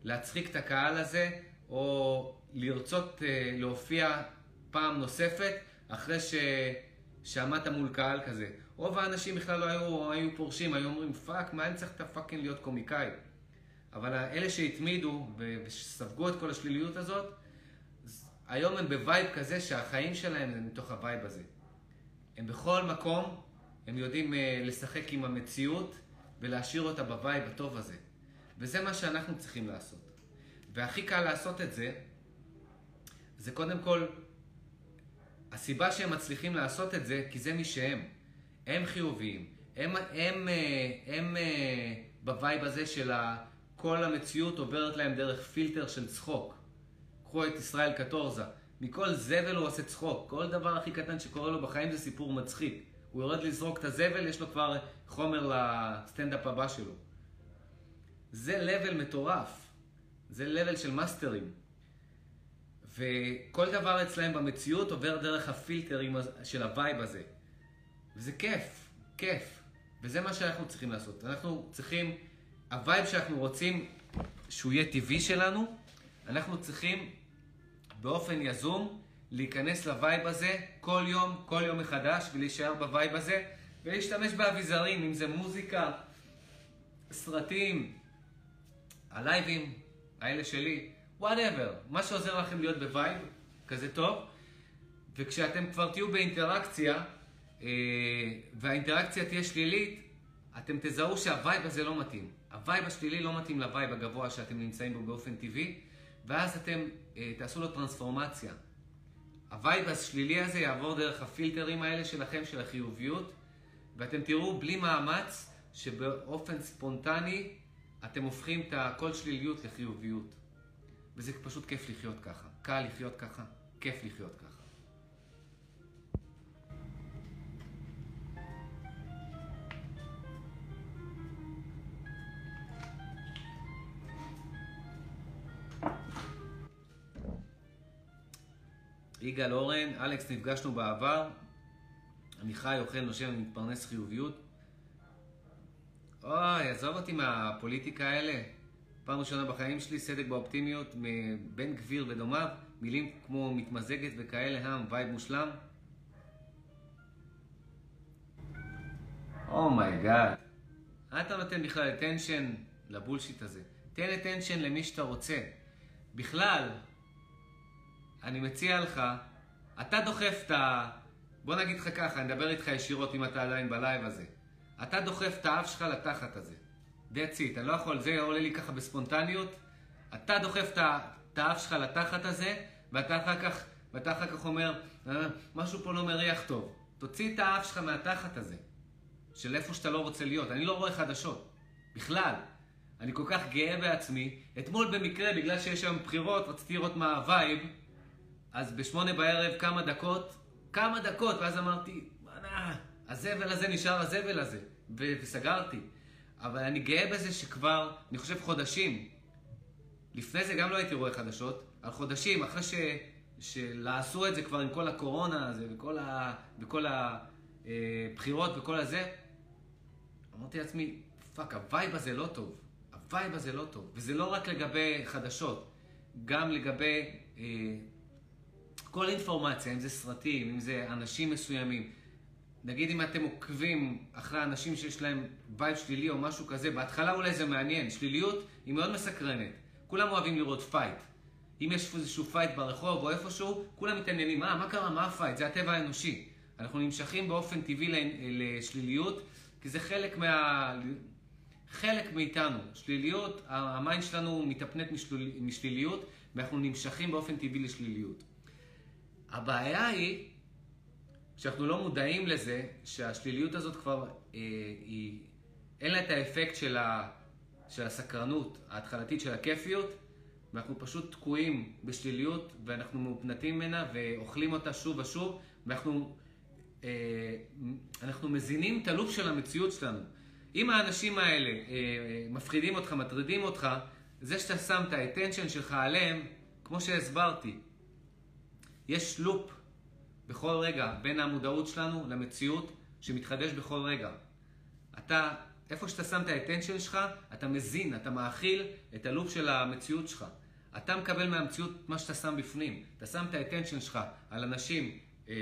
ולהצחיק את הקהל הזה, או לרצות להופיע פעם נוספת, אחרי ש... שעמדת מול קהל כזה. רוב האנשים בכלל לא היו, היו פורשים, היו אומרים, fuck, מה אני צריך את ה fucking להיות קומיקאי? אבל אלה שהתמידו וספגו את כל השליליות הזאת, היום הם ב vibe כזה שהחיים שלהם הם מתוך ה vibe הזה. הם בכל מקום, הם יודעים לשחק עם המציאות ולהשאיר אותה ב vibe הטוב הזה. וזה מה שאנחנו צריכים לעשות. והכי קל לעשות את זה, זה קודם כל, הסיבה שהם מצליחים לעשות את זה, כי זה מי שהם. הם חיוביים. הם, הם, הם, הם ב vibe הזה של כל המציאות עוברת להם דרך פילטר של צחוק. קחו את ישראל קטורזה. מכל זבל הוא עושה צחוק. כל דבר הכי קטן שקורה לו בחיים זה סיפור מצחיק. הוא יורד לזרוק את הזבל, יש לו כבר חומר לסטנדאפ הבא שלו. זה level מטורף. זה level של מאסטרים. וכל דבר אצלהם במציאות עובר דרך הפילטרים של ה vibe הזה. וזה כיף, כיף. וזה מה שאנחנו צריכים לעשות. אנחנו צריכים, ה vibe שאנחנו רוצים שהוא יהיה טבעי שלנו, אנחנו צריכים באופן יזום להיכנס ל vibe הזה כל יום, כל יום מחדש, ולהישאר ב vibe הזה, ולהשתמש באביזרים, אם זה מוזיקה, סרטים, הלייבים, האלה שלי, whatever, מה שעוזר לכם להיות ב vibe כזה טוב, וכשאתם כבר תהיו באינטראקציה, והאינטראקציה תהיה שלילית, אתם תזהו שה vibe הזה לא מתאים. ה vibe השלילי לא מתאים ל vibe הגבוה שאתם נמצאים בו באופן טבעי, ואז אתם תעשו לו טרנספורמציה. ה vibe השלילי הזה יעבור דרך הפילטרים האלה שלכם, של החיוביות, ואתם תראו בלי מאמץ שבאופן ספונטני אתם הופכים את הכל שליליות לחיוביות. וזה פשוט כיף לחיות ככה. קל לחיות ככה, כיף לחיות ככה. יגאל אורן, אלכס, נפגשנו בעבר. אני חי, אוכל, נושם ומתפרנס חיוביות. אוי, עזוב אותי מהפוליטיקה האלה. פעם ראשונה בחיים שלי, סדק באופטימיות, מבן גביר ודומיו, מילים כמו מתמזגת וכאלה, העם, vibe מושלם. oh my god. אל תיתן בכלל attention ל bullshit הזה. תן attention למי שאתה רוצה. בכלל, אני מציע לך, אתה דוחף את ה... בוא נגיד לך ככה, אני אדבר איתך ישירות אם אתה עדיין ב live הזה. אתה דוחף את האף שלך לתחת הזה. That's it, אני לא יכול, זה עולה לי ככה בספונטניות. אתה דוחף את האף שלך לתחת הזה, ואתה אחר כך, ואתה אחר כך אומר, משהו פה לא מריח טוב. תוציא את האף שלך מהתחת הזה, של איפה שאתה לא רוצה להיות. אני לא רואה חדשות, בכלל. אני כל כך גאה בעצמי. אתמול במקרה, בגלל שיש היום בחירות, רציתי לראות מה ה vibe, אז בשמונה בערב כמה דקות, כמה דקות, ואז אמרתי, מה, הזבל הזה נשאר הזבל הזה, ו- וסגרתי. אבל אני גאה בזה שכבר, אני חושב חודשים, לפני זה גם לא הייתי רואה חדשות, על חודשים, אחרי ש... שלעשו את זה כבר עם כל הקורונה הזה, וכל, ה... וכל הבחירות וכל הזה, אמרתי לעצמי, fuck, ה vibe הזה לא טוב. ה vibe הזה לא טוב. וזה לא רק לגבי חדשות, גם לגבי אה, כל אינפורמציה, אם זה סרטים, אם זה אנשים מסוימים. נגיד אם אתם עוקבים אחרי אנשים שיש להם vibe שלילי או משהו כזה, בהתחלה אולי זה מעניין, שליליות היא מאוד מסקרנת. כולם אוהבים לראות fight. אם יש איזשהו fight ברחוב או איפשהו, כולם מתעניינים, מה, מה קרה, מה ה fight? זה הטבע האנושי. אנחנו נמשכים באופן טבעי לשליליות, כי זה חלק מה... חלק מאיתנו. שליליות, ה mind שלנו מתהפנט משליל... משליליות, ואנחנו נמשכים באופן טבעי לשליליות. הבעיה היא שאנחנו לא מודעים לזה שהשליליות הזאת כבר, אה, היא, אין לה את האפקט של, ה, של הסקרנות ההתחלתית של הכיפיות, ואנחנו פשוט תקועים בשליליות, ואנחנו מהופנטים ממנה ואוכלים אותה שוב ושוב, ואנחנו אה, אנחנו מזינים את ה loop של המציאות שלנו. אם האנשים האלה אה, מפחידים אותך, מטרידים אותך, זה שאתה שם את ה attention שלך עליהם, כמו שהסברתי, יש loop בכל רגע בין המודעות שלנו למציאות שמתחדש בכל רגע. אתה, איפה שאתה שם את ה attention שלך, אתה מזין, אתה מאכיל את ה loop של המציאות שלך. אתה מקבל מהמציאות מה שאתה שם בפנים. אתה שם את ה attention שלך על אנשים אה,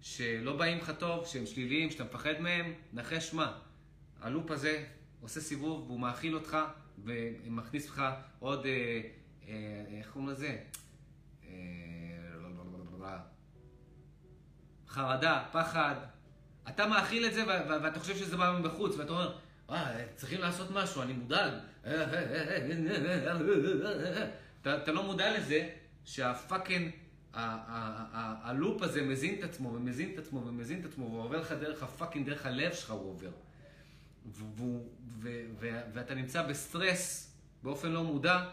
שלא באים לך טוב, שהם שליליים, שאתה מפחד מהם, נחש מה. הלופ הזה עושה סיבוב והוא מאכיל אותך ומכניס לך עוד, אה, אה, איך קוראים לזה? אה, חרדה, פחד. אתה מאכיל את זה ואתה חושב שזה בא מבחוץ, ואתה אומר, אה, צריכים לעשות משהו, אני מודאג. אתה לא מודע לזה שה fucking, ה loop הזה מזין את עצמו ומזין את עצמו ומזין את עצמו ועובר לך דרך ה fucking, דרך הלב שלך הוא עובר. ואתה נמצא בסטרס באופן לא מודע,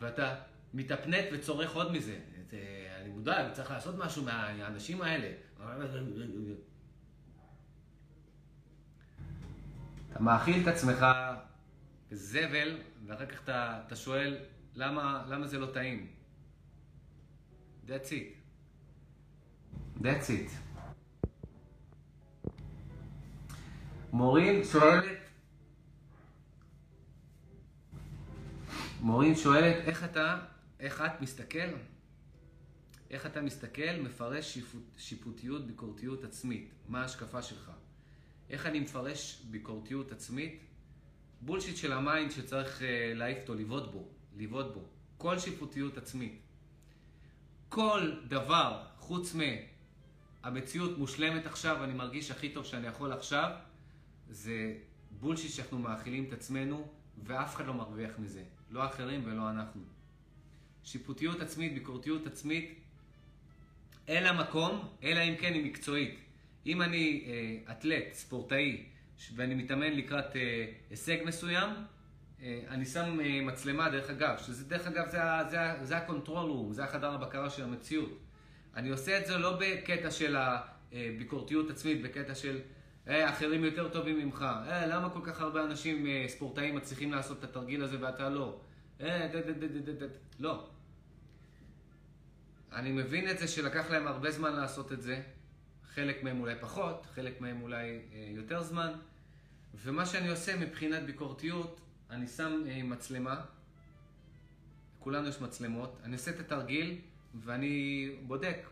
ואתה מתהפנט וצורך עוד מזה. אני מודע, צריך לעשות משהו מהאנשים האלה. אתה מאכיל את עצמך זבל, ואחר כך אתה, אתה שואל, למה, למה זה לא טעים? That's it. That's it. מורין שואלת, מורין שואלת, איך אתה, איך את מסתכל? איך אתה מסתכל, מפרש שיפוט, שיפוטיות, ביקורתיות עצמית? מה ההשקפה שלך? איך אני מפרש ביקורתיות עצמית? bullshit של ה mind שצריך uh, להעיף אותו, לבעוט בו, לבעוט בו. כל שיפוטיות עצמית. כל דבר חוץ מהמציאות מושלמת עכשיו, אני מרגיש הכי טוב שאני יכול עכשיו, זה bullshit שאנחנו מאכילים את עצמנו, ואף אחד לא מרוויח מזה. לא אחרים ולא אנחנו. שיפוטיות עצמית, ביקורתיות עצמית, אין לה מקום, אלא אם כן היא מקצועית. אם אני אה, אתלט, ספורטאי, ואני מתאמן לקראת אה, הישג מסוים, אה, אני שם אה, מצלמה, דרך אגב, שזה דרך אגב זה, זה, זה ה control room, זה החדר הבקרה של המציאות. אני עושה את זה לא בקטע של הביקורתיות עצמית, בקטע של אה, אחרים יותר טובים ממך, אה, למה כל כך הרבה אנשים אה, ספורטאים מצליחים לעשות את התרגיל הזה ואתה לא? אה, ד, ד, ד, ד, ד, לא. אני מבין את זה שלקח להם הרבה זמן לעשות את זה, חלק מהם אולי פחות, חלק מהם אולי אה, יותר זמן, ומה שאני עושה מבחינת ביקורתיות, אני שם אה, מצלמה, לכולנו יש מצלמות, אני עושה את התרגיל ואני בודק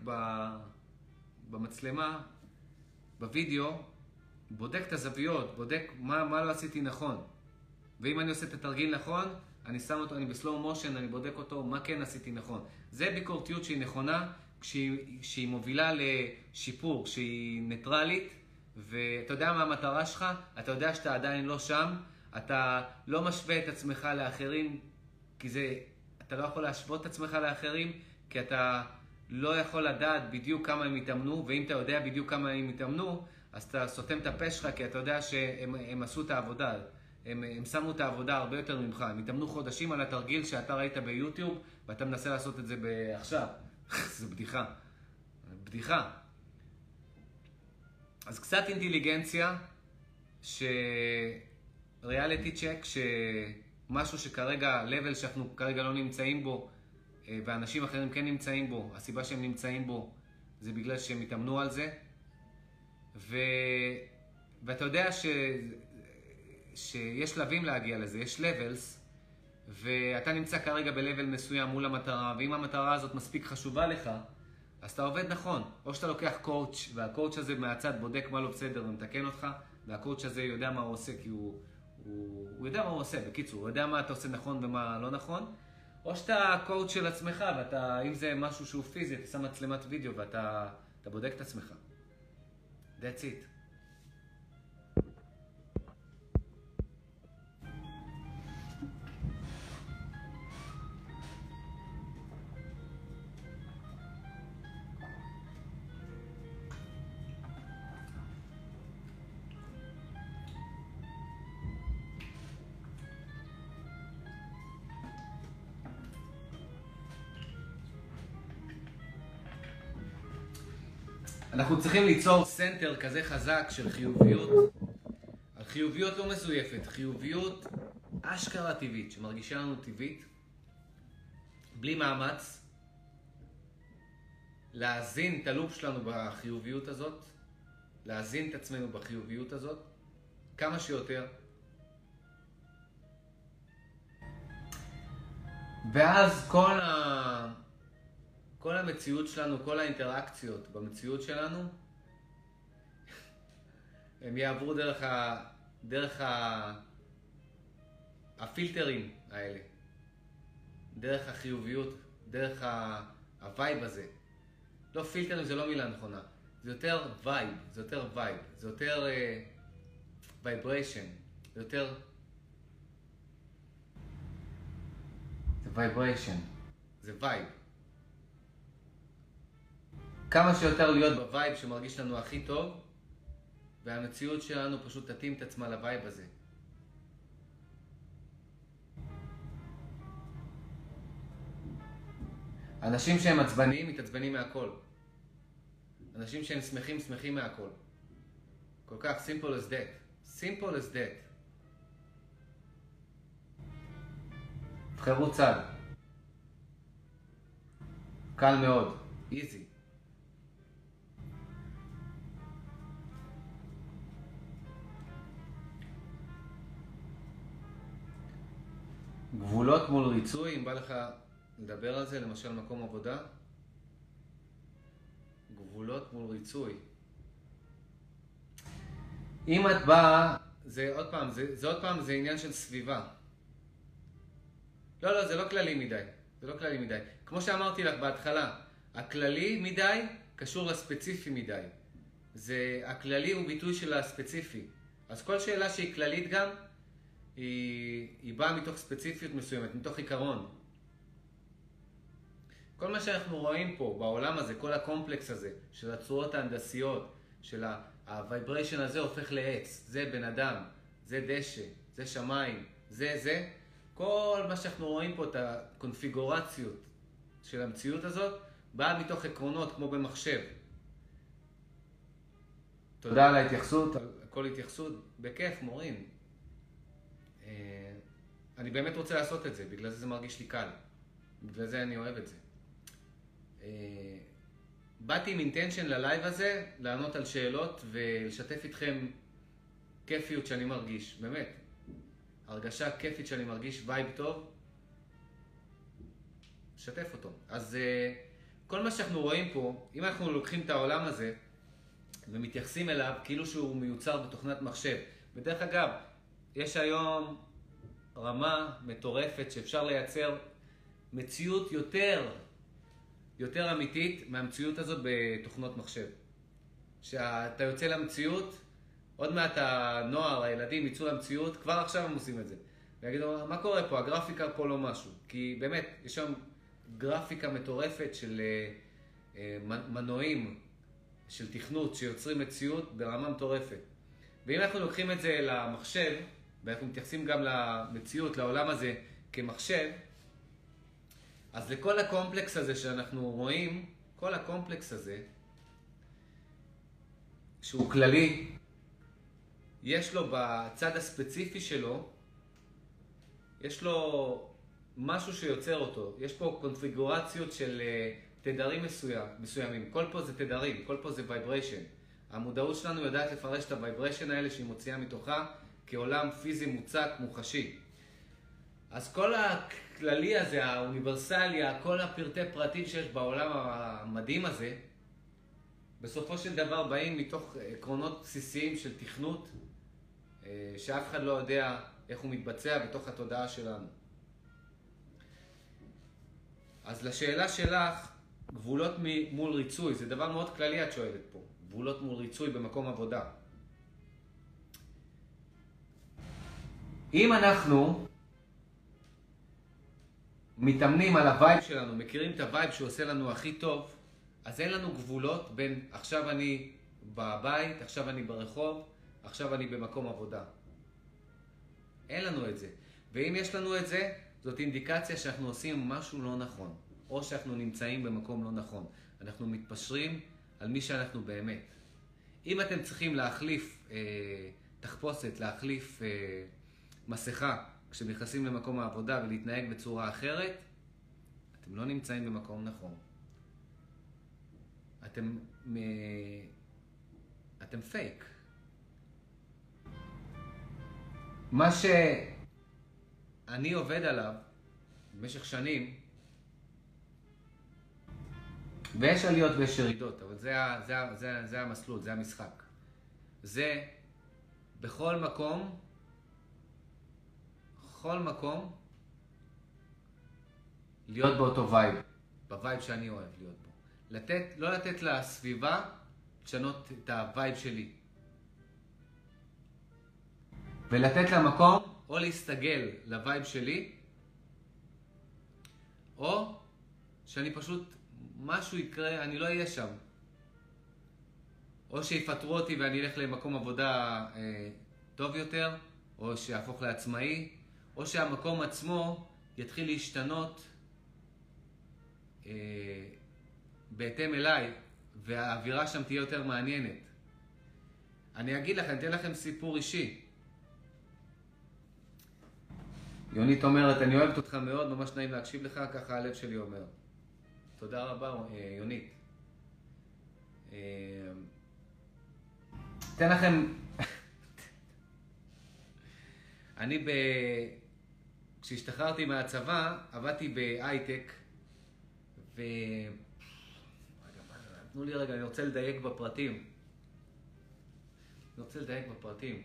במצלמה, בווידאו, בודק את הזוויות, בודק מה, מה לא עשיתי נכון. ואם אני עושה את התרגיל נכון, אני שם אותו, אני בסלואו מושן, אני בודק אותו, מה כן עשיתי נכון. זה ביקורתיות שהיא נכונה, כשהיא, כשהיא מובילה לשיפור, כשהיא ניטרלית, ואתה יודע מה המטרה שלך, אתה יודע שאתה עדיין לא שם, אתה לא משווה את עצמך לאחרים, כי זה, אתה לא יכול להשוות את עצמך לאחרים, כי אתה לא יכול לדעת בדיוק כמה הם התאמנו, ואם אתה יודע בדיוק כמה הם התאמנו, אז אתה סותם את הפה שלך, כי אתה יודע שהם עשו את העבודה. הם, הם שמו את העבודה הרבה יותר ממך. הם התאמנו חודשים על התרגיל שאתה ראית ביוטיוב, ואתה מנסה לעשות את זה עכשיו. [LAUGHS] זה בדיחה. בדיחה. אז קצת אינטליגנציה, שריאליטי צ'ק, שמשהו שכרגע, level שאנחנו כרגע לא נמצאים בו, אה, ואנשים אחרים כן נמצאים בו, הסיבה שהם נמצאים בו זה בגלל שהם התאמנו על זה. ו... ואתה יודע ש... שיש שלבים להגיע לזה, יש levels, ואתה נמצא כרגע ב-level מסוים מול המטרה, ואם המטרה הזאת מספיק חשובה לך, אז אתה עובד נכון. או שאתה לוקח קואוצ' והקואוצ' הזה מהצד בודק מה לא בסדר ומתקן אותך, והקואוצ' הזה יודע מה הוא עושה כי הוא, הוא, הוא יודע מה הוא עושה, בקיצור, הוא יודע מה אתה עושה נכון ומה לא נכון. או שאתה קואוצ' של עצמך, ואתה, אם זה משהו שהוא פיזי, אתה שם מצלמת וידאו ואתה בודק את עצמך. That's it. אנחנו צריכים ליצור center כזה חזק של חיוביות, חיוביות לא מזויפת, חיוביות אשכרה טבעית, שמרגישה לנו טבעית, בלי מאמץ, להזין את ה loop שלנו בחיוביות הזאת, להזין את עצמנו בחיוביות הזאת, כמה שיותר. ואז כל ה... כל המציאות שלנו, כל האינטראקציות במציאות שלנו, [LAUGHS] הם יעברו דרך, ה, דרך ה, הפילטרים האלה, דרך החיוביות, דרך ה vibe הזה. לא פילטרים זה לא מילה נכונה, זה יותר vibe, זה יותר vibe, זה יותר vibration, אה, זה יותר... זה vibration, זה vibe. כמה שיותר להיות ב vibe שמרגיש לנו הכי טוב, והמציאות שלנו פשוט תתאים את עצמה ל vibe הזה. אנשים שהם עצבניים, מתעצבנים מהכל. אנשים שהם שמחים, שמחים מהכל. כל כך simple as that. simple as that. תבחרו צד. קל מאוד. easy. גבולות מול ריצוי, אם בא לך לדבר על זה, למשל מקום עבודה. גבולות מול ריצוי. אם את באה, זה עוד פעם, זה, זה עוד פעם, זה עניין של סביבה. לא, לא, זה לא כללי מדי. זה לא כללי מדי. כמו שאמרתי לך בהתחלה, הכללי מדי קשור לספציפי מדי. זה, הכללי הוא ביטוי של הספציפי. אז כל שאלה שהיא כללית גם, היא, היא באה מתוך ספציפיות מסוימת, מתוך עיקרון. כל מה שאנחנו רואים פה בעולם הזה, כל הקומפלקס הזה של הצורות ההנדסיות, של הוויבריישן הזה הופך לעץ, זה בן אדם, זה דשא, זה שמיים, זה זה, כל מה שאנחנו רואים פה, את הקונפיגורציות של המציאות הזאת, באה מתוך עקרונות כמו במחשב. תודה על ההתייחסות, על כל התייחסות, בכיף, מורים. אני באמת רוצה לעשות את זה, בגלל זה זה מרגיש לי קל. בגלל זה אני אוהב את זה. אה, באתי עם intention ל live הזה, לענות על שאלות ולשתף איתכם כיפיות שאני מרגיש, באמת. הרגשה כיפית שאני מרגיש vibe טוב, לשתף אותו. אז אה, כל מה שאנחנו רואים פה, אם אנחנו לוקחים את העולם הזה ומתייחסים אליו כאילו שהוא מיוצר בתוכנת מחשב, ודרך אגב, יש היום רמה מטורפת שאפשר לייצר מציאות יותר, יותר אמיתית מהמציאות הזאת בתוכנות מחשב. כשאתה יוצא למציאות, עוד מעט הנוער, הילדים יצאו למציאות, כבר עכשיו הם עושים את זה. ויגידו, מה קורה פה? הגרפיקה פה לא משהו. כי באמת, יש שם גרפיקה מטורפת של אה, מנועים, של תכנות, שיוצרים מציאות ברמה מטורפת. ואם אנחנו לוקחים את זה למחשב, ואנחנו מתייחסים גם למציאות, לעולם הזה, כמחשב, אז לכל הקומפלקס הזה שאנחנו רואים, כל הקומפלקס הזה, שהוא כללי, יש לו בצד הספציפי שלו, יש לו משהו שיוצר אותו. יש פה קונפיגורציות של אה, תדרים מסוים, מסוימים. כל פה זה תדרים, כל פה זה vibration. המודעות שלנו יודעת לפרש את הוויבריישן האלה שהיא מוציאה מתוכה כעולם פיזי מוצק, מוחשי. אז כל הכללי הזה, האוניברסלי, כל הפרטי פרטים שיש בעולם המדהים הזה, בסופו של דבר באים מתוך עקרונות בסיסיים של תכנות, אה, שאף אחד לא יודע איך הוא מתבצע בתוך התודעה שלנו. אז לשאלה שלך, גבולות מול ריצוי, זה דבר מאוד כללי את שואלת פה, גבולות מול ריצוי במקום עבודה. אם אנחנו מתאמנים על ה vibe שלנו, מכירים את ה vibe שהוא עושה לנו הכי טוב, אז אין לנו גבולות בין עכשיו אני בבית, עכשיו אני ברחוב, עכשיו אני במקום עבודה. אין לנו את זה. ואם יש לנו את זה, זאת אינדיקציה שאנחנו עושים משהו לא נכון, או שאנחנו נמצאים במקום לא נכון. אנחנו מתפשרים על מי שאנחנו באמת. אם אתם צריכים להחליף אה, תחפושת, להחליף אה, מסכה, כשנכנסים למקום העבודה ולהתנהג בצורה אחרת, אתם לא נמצאים במקום נכון. אתם, מ... אתם פייק. מה שאני עובד עליו במשך שנים, ויש עליות ויש ירידות, אבל זה, זה, זה, זה המסלול, זה המשחק. זה בכל מקום, בכל מקום, להיות באותו vibe, ב vibe שאני אוהב להיות בו. לתת, לא לתת לסביבה לשנות את ה vibe שלי. ולתת לה מקום או להסתגל ל vibe שלי, או שאני פשוט, משהו יקרה, אני לא אהיה שם. או שיפטרו אותי ואני אלך למקום עבודה אה, טוב יותר, או שאהפוך לעצמאי, או שהמקום עצמו יתחיל להשתנות אה, בהתאם אליי, והאווירה שם תהיה יותר מעניינת. אני אגיד לכם, אתן לכם סיפור אישי. יונית אומרת, אני אוהבת אותך מאוד, ממש נעים להקשיב לך, ככה הלב שלי אומר. תודה רבה, אה, יונית. אה, אתן לכם... [LAUGHS] אני ב... כשהשתחררתי מהצבא, עבדתי בהייטק, ו... תנו לי רגע, אני רוצה לדייק בפרטים. אני רוצה לדייק בפרטים.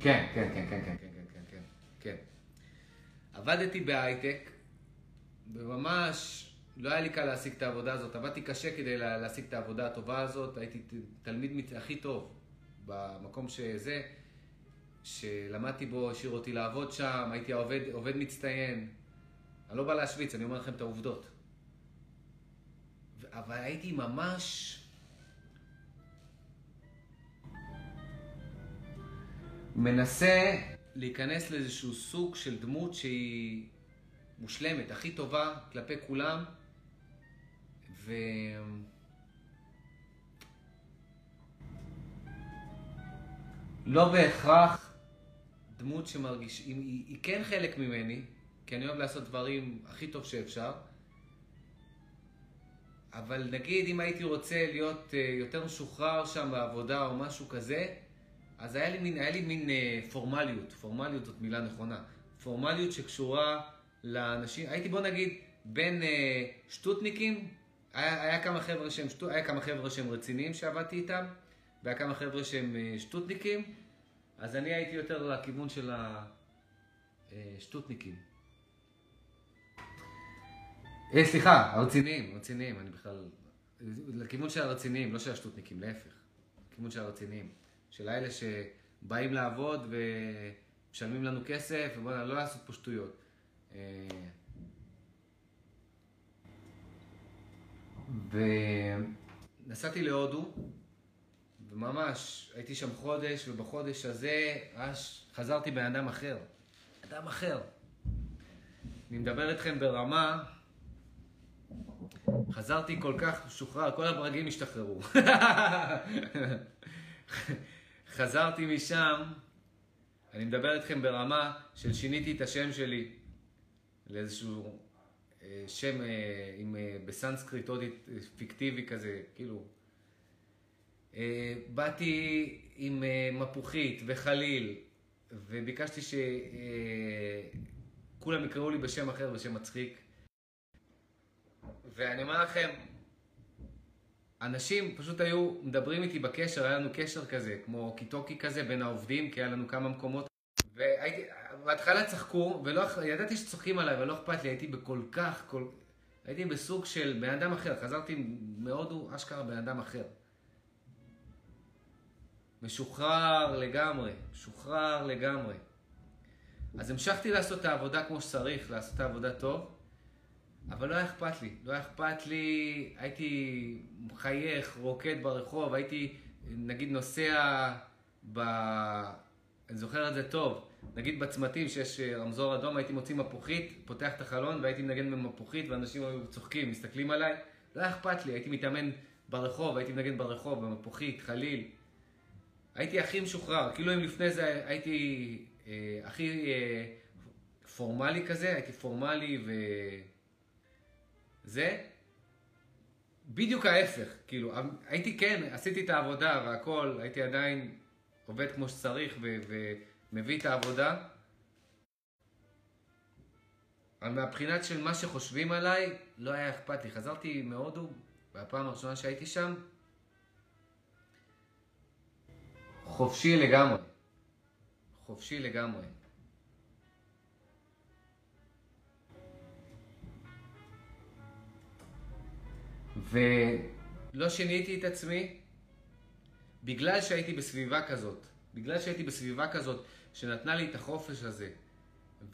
כן, כן, כן, כן, כן, כן, כן, כן, כן. עבדתי בהייטק, וממש לא היה לי קל להשיג את העבודה הזאת. עבדתי קשה כדי להשיג את העבודה הטובה הזאת. הייתי תלמיד הכי טוב במקום שזה, שלמדתי בו, השאיר אותי לעבוד שם, הייתי עובד, עובד מצטיין. אני לא בא להשוויץ, אני אומר לכם את העובדות. אבל הייתי ממש... מנסה להיכנס לאיזשהו סוג של דמות שהיא מושלמת, הכי טובה כלפי כולם, ו... לא בהכרח דמות שמרגיש, היא, היא, היא כן חלק ממני, כי אני אוהב לעשות דברים הכי טוב שאפשר, אבל נגיד אם הייתי רוצה להיות אה, יותר משוחרר שם בעבודה או משהו כזה, אז היה לי מין, היה לי מין אה, פורמליות, פורמליות זאת מילה נכונה, פורמליות שקשורה לאנשים, הייתי בוא נגיד בין אה, שטוטניקים, היה, היה, כמה חבר'ה שהם רציניים שעבדתי איתם, והיה כמה חבר'ה שהם אה, שטוטניקים, אז אני הייתי יותר לכיוון של השטוטניקים. אה, סליחה, הרציניים, הרציניים, אני בכלל... לכיוון של הרציניים, לא של השטוטניקים, להפך. לכיוון של הרציניים. של האלה שבאים לעבוד ומשלמים לנו כסף, ובוא'נה, לא לעשות פה שטויות. אה, ונסעתי להודו, וממש הייתי שם חודש, ובחודש הזה ממש חזרתי בן אדם אחר. אדם אחר. אני מדבר איתכם ברמה, חזרתי כל כך משוחרר, כל הברגים השתחררו. [LAUGHS] חזרתי משם, אני מדבר איתכם ברמה של שיניתי את השם שלי לאיזשהו אה, שם אה, עם, אה, בסנסקריט עוד פיקטיבי כזה, כאילו. אה, באתי עם אה, מפוחית וחליל, וביקשתי שכולם יקראו לי בשם אחר, בשם מצחיק. ואני אומר לכם, אנשים פשוט היו מדברים איתי בקשר, היה לנו קשר כזה, כמו קיטוקי כזה בין העובדים, כי היה לנו כמה מקומות. והייתי, בהתחלה צחקו, ולא, ידעתי שצוחקים עליי, אבל לא אכפת לי, הייתי בכל כך, כל, הייתי בסוג של בן אדם אחר, חזרתי מהודו, אשכרה בן אדם אחר. משוחרר לגמרי, משוחרר לגמרי. אז המשכתי לעשות את העבודה כמו שצריך, לעשות את העבודה טוב, אבל לא היה אכפת לי. לא היה אכפת לי, הייתי מחייך, רוקד ברחוב, הייתי נגיד נוסע ב... אני זוכר את זה טוב. נגיד בצמתים שיש רמזור אדום, הייתי מוציא מפוחית, פותח את החלון והייתי מנגן במפוחית ואנשים היו צוחקים, מסתכלים עליי. לא היה אכפת לי, הייתי מתאמן ברחוב, הייתי מנגן ברחוב, במפוחית, חליל. הייתי הכי משוחרר, כאילו אם לפני זה הייתי אה, הכי אה, פורמלי כזה, הייתי פורמלי וזה, בדיוק ההפך, כאילו, הייתי כן, עשיתי את העבודה והכל, הייתי עדיין עובד כמו שצריך ומביא את העבודה. אבל מהבחינת של מה שחושבים עליי, לא היה אכפת לי. חזרתי מהודו, והפעם הראשונה שהייתי שם, חופשי לגמרי. חופשי לגמרי. ולא שיניתי את עצמי בגלל שהייתי בסביבה כזאת. בגלל שהייתי בסביבה כזאת שנתנה לי את החופש הזה,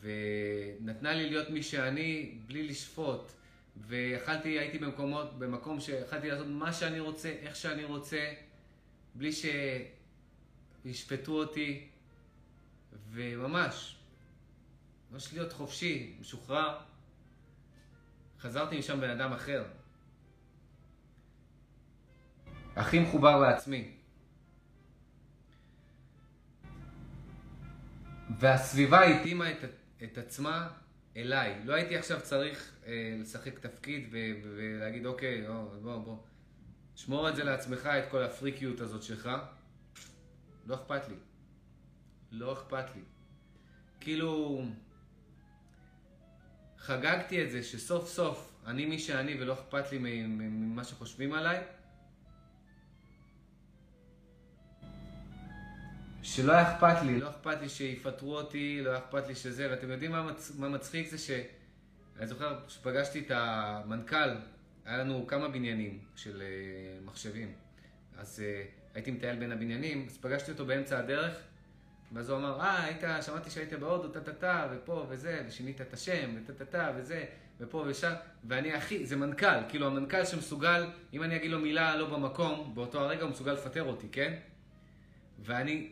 ונתנה לי להיות מי שאני בלי לשפוט, ויכלתי, הייתי במקומות, במקום שיכלתי לעשות מה שאני רוצה, איך שאני רוצה, בלי שישפטו אותי, וממש, ממש להיות חופשי, משוחרר. חזרתי משם בן אדם אחר. הכי מחובר לעצמי. והסביבה התאימה את, את עצמה אליי. לא הייתי עכשיו צריך אה, לשחק תפקיד ו- ולהגיד, אוקיי, או, בוא, בוא, שמור את זה לעצמך, את כל הפריקיות הזאת שלך. לא אכפת לי. לא אכפת לי. כאילו, חגגתי את זה שסוף סוף אני מי שאני ולא אכפת לי ממה שחושבים עליי. שלא היה אכפת לי, לא אכפת לי שיפטרו אותי, לא היה אכפת לי שזה, ואתם יודעים מה, מצ... מה מצחיק זה ש... אני זוכר שפגשתי את המנכ"ל, היה לנו כמה בניינים של uh, מחשבים, אז uh, הייתי מטייל בין הבניינים, אז פגשתי אותו באמצע הדרך, ואז הוא אמר, אה, היית, שמעתי שהיית בהודו, טה-טה-טה, ופה וזה, ושינית את השם, וטה-טה-טה, וזה, ופה ושם, ואני הכי, זה מנכ"ל, כאילו המנכ"ל שמסוגל, אם אני אגיד לו מילה לא במקום, באותו הרגע הוא מסוגל לפטר אותי, כן? ואני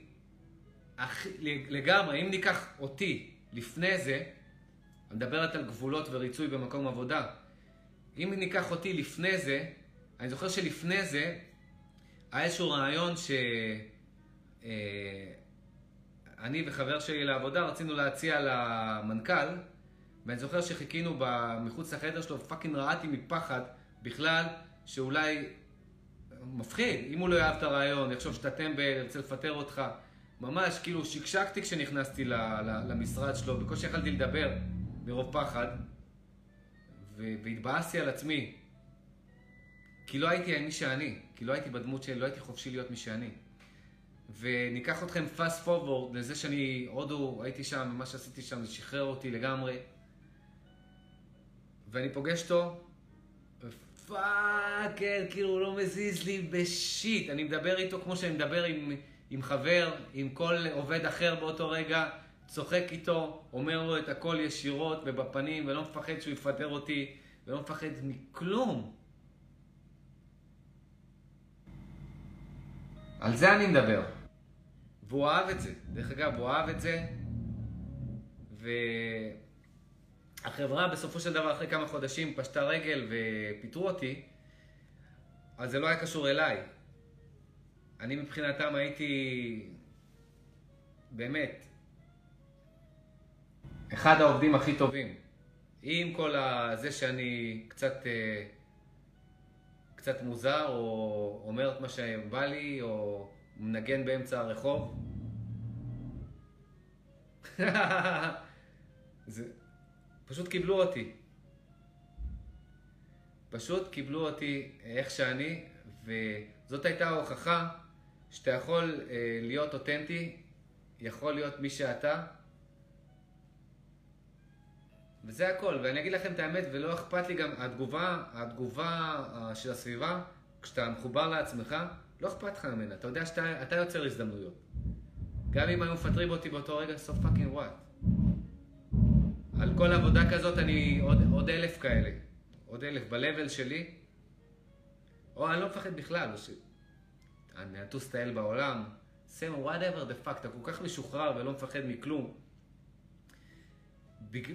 אח... לגמרי, אם ניקח אותי לפני זה, אני מדברת על גבולות וריצוי במקום עבודה. אם ניקח אותי לפני זה, אני זוכר שלפני זה היה איזשהו רעיון שאני אה, וחבר שלי לעבודה רצינו להציע למנכ"ל, ואני זוכר שחיכינו מחוץ לחדר שלו, פאקינג רעדתי מפחד בכלל שאולי מפחיד, אם הוא לא יאהב את הרעיון, יחשוב שאתה טמבל, ירצה לפטר אותך. ממש, כאילו, שקשקתי כשנכנסתי למשרד שלו, בקושי יכלתי לדבר מרוב פחד, והתבאסתי על עצמי. כי לא הייתי מי שאני, כי לא הייתי בדמות שלי, לא הייתי חופשי להיות מי שאני. וניקח אתכם fast forward לזה שאני הודו, הייתי שם, מה שעשיתי שם זה שחרר אותי לגמרי. ואני פוגש אותו, פאקר, כאילו הוא לא מזיז לי בשיט. אני מדבר איתו כמו שאני מדבר עם... עם חבר, עם כל עובד אחר באותו רגע, צוחק איתו, אומר לו את הכל ישירות ובפנים, ולא מפחד שהוא יפטר אותי, ולא מפחד מכלום. על זה אני מדבר. והוא אהב את זה. דרך אגב, הוא אהב את זה, והחברה בסופו של דבר, אחרי כמה חודשים, פשטה רגל ופיטרו אותי, אז זה לא היה קשור אליי. אני מבחינתם הייתי באמת אחד העובדים הכי טובים. עם כל זה שאני קצת, אה, קצת מוזר, או אומר את מה שבא לי, או מנגן באמצע הרחוב. [LAUGHS] זה... פשוט קיבלו אותי. פשוט קיבלו אותי איך שאני, וזאת הייתה ההוכחה שאתה יכול אה, להיות אותנטי, יכול להיות מי שאתה, וזה הכל. ואני אגיד לכם את האמת, ולא אכפת לי גם, התגובה, התגובה אה, של הסביבה, כשאתה מחובר לעצמך, לא אכפת לך ממנה. אתה יודע שאתה יוצר הזדמנויות. גם אם היו מפטרים אותי באותו רגע, so fucking what. על כל עבודה כזאת אני עוד, עוד אלף כאלה. עוד אלף ב-level שלי. או אני לא מפחד בכלל. ש... אני אטוס טייל בעולם. סם, whatever the fuck, אתה כל כך משוחרר ולא מפחד מכלום.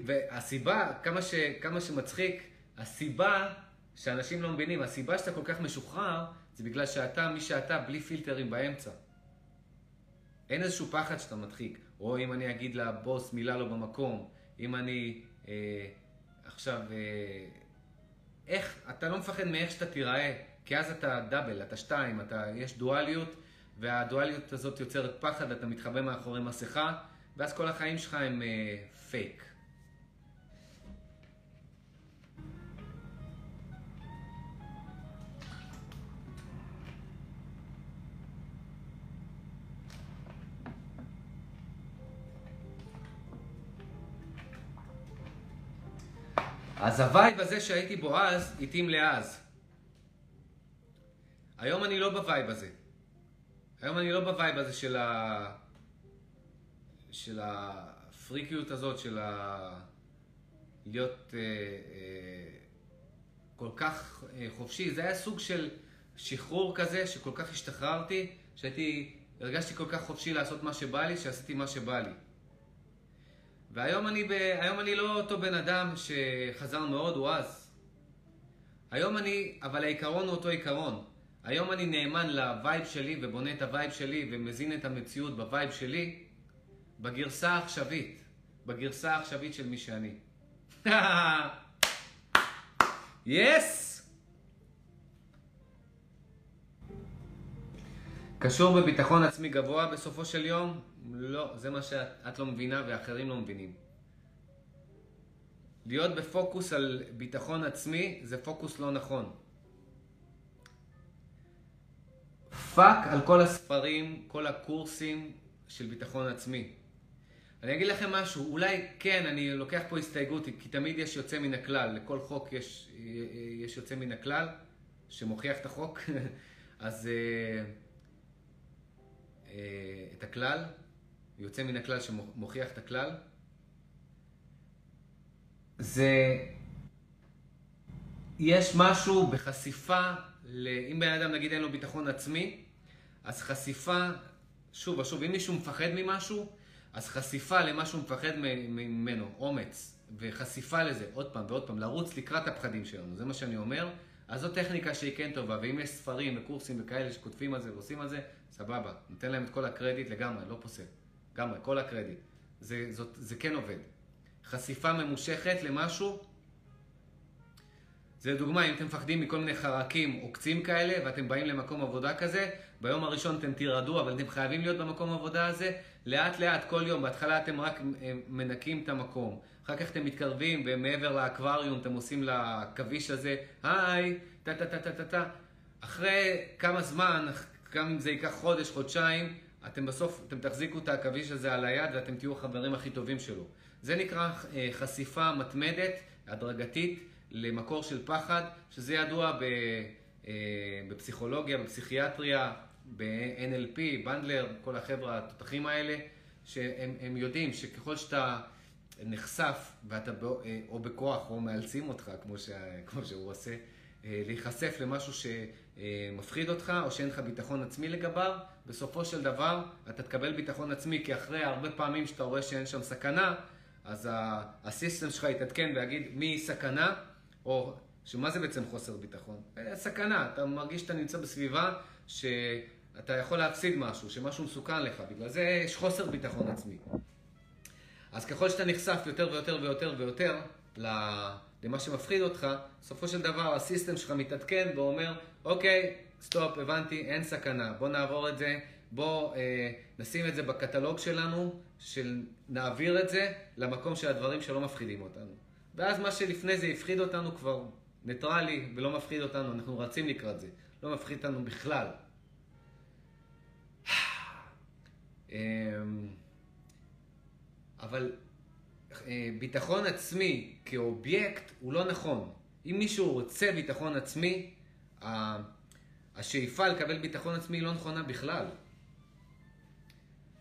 והסיבה, כמה, ש, כמה שמצחיק, הסיבה שאנשים לא מבינים, הסיבה שאתה כל כך משוחרר, זה בגלל שאתה מי שאתה, בלי פילטרים באמצע. אין איזשהו פחד שאתה מדחיק. או אם אני אגיד לבוס מילה לא במקום, אם אני אה, עכשיו... אה, איך, אתה לא מפחד מאיך שאתה תיראה, כי אז אתה דאבל, אתה שתיים, אתה, יש דואליות, והדואליות הזאת יוצרת פחד, אתה מתחבא מאחורי מסכה, ואז כל החיים שלך הם אה, פייק. אז ה vibe הזה שהייתי בו אז, התאים לאז. היום אני לא ב vibe הזה. היום אני לא ב vibe הזה של ה... של הפריקיות הזאת, של ה... להיות אה, אה, כל כך אה, חופשי. זה היה סוג של שחרור כזה, שכל כך השתחררתי, שהייתי, הרגשתי כל כך חופשי לעשות מה שבא לי, שעשיתי מה שבא לי. והיום אני, ב... היום אני לא אותו בן אדם שחזר מהודו אז. היום אני, אבל העיקרון הוא אותו עיקרון. היום אני נאמן ל vibe שלי ובונה את ה vibe שלי ומזין את המציאות ב vibe שלי בגרסה העכשווית. בגרסה העכשווית של מי שאני. yes! [LAUGHS] yes! קשור בביטחון עצמי גבוה בסופו של יום? לא, זה מה שאת לא מבינה ואחרים לא מבינים. להיות בפוקוס על ביטחון עצמי זה פוקוס לא נכון. fuck על כל הספרים, כל הקורסים של ביטחון עצמי. אני אגיד לכם משהו, אולי כן, אני לוקח פה הסתייגות, כי תמיד יש יוצא מן הכלל, לכל חוק יש, יש יוצא מן הכלל, שמוכיח את החוק, [LAUGHS] אז אה, אה, את הכלל, יוצא מן הכלל שמוכיח את הכלל, זה... יש משהו בחשיפה, ל... אם בן אדם נגיד אין לו ביטחון עצמי, אז חשיפה, שוב ושוב, אם מישהו מפחד ממשהו, אז חשיפה למה שהוא מפחד ממנו, אומץ, וחשיפה לזה, עוד פעם ועוד פעם, לרוץ לקראת הפחדים שלנו, זה מה שאני אומר. אז זו טכניקה שהיא כן טובה, ואם יש ספרים וקורסים וכאלה שכותבים על זה ועושים על זה, סבבה, ניתן להם את כל הקרדיט לגמרי, לא פוסל. לגמרי, כל הקרדיט. זה, זאת, זה כן עובד. חשיפה ממושכת למשהו, זה לדוגמה, אם אתם מפחדים מכל מיני חרקים או קצים כאלה, ואתם באים למקום עבודה כזה, ביום הראשון אתם תירדו, אבל אתם חייבים להיות במקום עבודה הזה, לאט לאט, כל יום, בהתחלה אתם רק אה, מנקים את המקום. אחר כך אתם מתקרבים, ומעבר לאקווריום אתם עושים לעכביש הזה, היי, טה טה טה טה טה טה. אחרי כמה זמן, גם אם זה ייקח חודש, חודשיים, אתם בסוף, אתם תחזיקו את העכביש הזה על היד ואתם תהיו החברים הכי טובים שלו. זה נקרא אה, חשיפה מתמדת, הדרגתית, למקור של פחד, שזה ידוע ב, אה, בפסיכולוגיה, בפסיכיאטריה, ב-NLP, בנדלר, כל החבר'ה התותחים האלה, שהם יודעים שככל שאתה נחשף, ואתה, אה, או בכוח, או מאלצים אותך, כמו, ש, כמו שהוא עושה, להיחשף למשהו שמפחיד אותך, או שאין לך ביטחון עצמי לגביו, בסופו של דבר אתה תקבל ביטחון עצמי, כי אחרי הרבה פעמים שאתה רואה שאין שם סכנה, אז הסיסטם שלך יתעדכן ויגיד מי סכנה, או שמה זה בעצם חוסר ביטחון? אה, סכנה, אתה מרגיש שאתה נמצא בסביבה שאתה יכול להפסיד משהו, שמשהו מסוכן לך, בגלל זה יש חוסר ביטחון עצמי. אז ככל שאתה נחשף יותר ויותר ויותר ויותר למה שמפחיד אותך, בסופו של דבר ה system שלך מתעדכן ואומר, אוקיי, stop, הבנתי, אין סכנה, בוא נעבור את זה, בוא אה, נשים את זה בקטלוג שלנו, של נעביר את זה למקום של הדברים שלא מפחידים אותנו. ואז מה שלפני זה הפחיד אותנו כבר ניטרלי ולא מפחיד אותנו, אנחנו רצים לקראת זה, לא מפחיד אותנו בכלל. [SIGHS] אמ, אבל ביטחון עצמי כאובייקט הוא לא נכון. אם מישהו רוצה ביטחון עצמי, השאיפה לקבל ביטחון עצמי לא נכונה בכלל.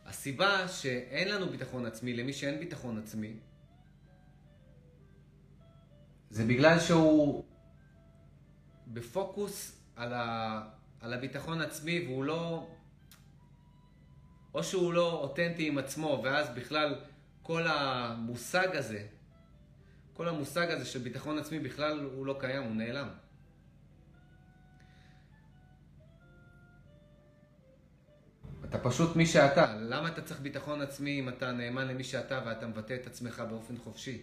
הסיבה שאין לנו ביטחון עצמי למי שאין ביטחון עצמי, זה בגלל שהוא בפוקוס על, ה, על הביטחון עצמי והוא לא... או שהוא לא אותנטי עם עצמו, ואז בכלל כל המושג הזה, כל המושג הזה של ביטחון עצמי בכלל הוא לא קיים, הוא נעלם. אתה פשוט מי שאתה. למה אתה צריך ביטחון עצמי אם אתה נאמן למי שאתה ואתה מבטא את עצמך באופן חופשי?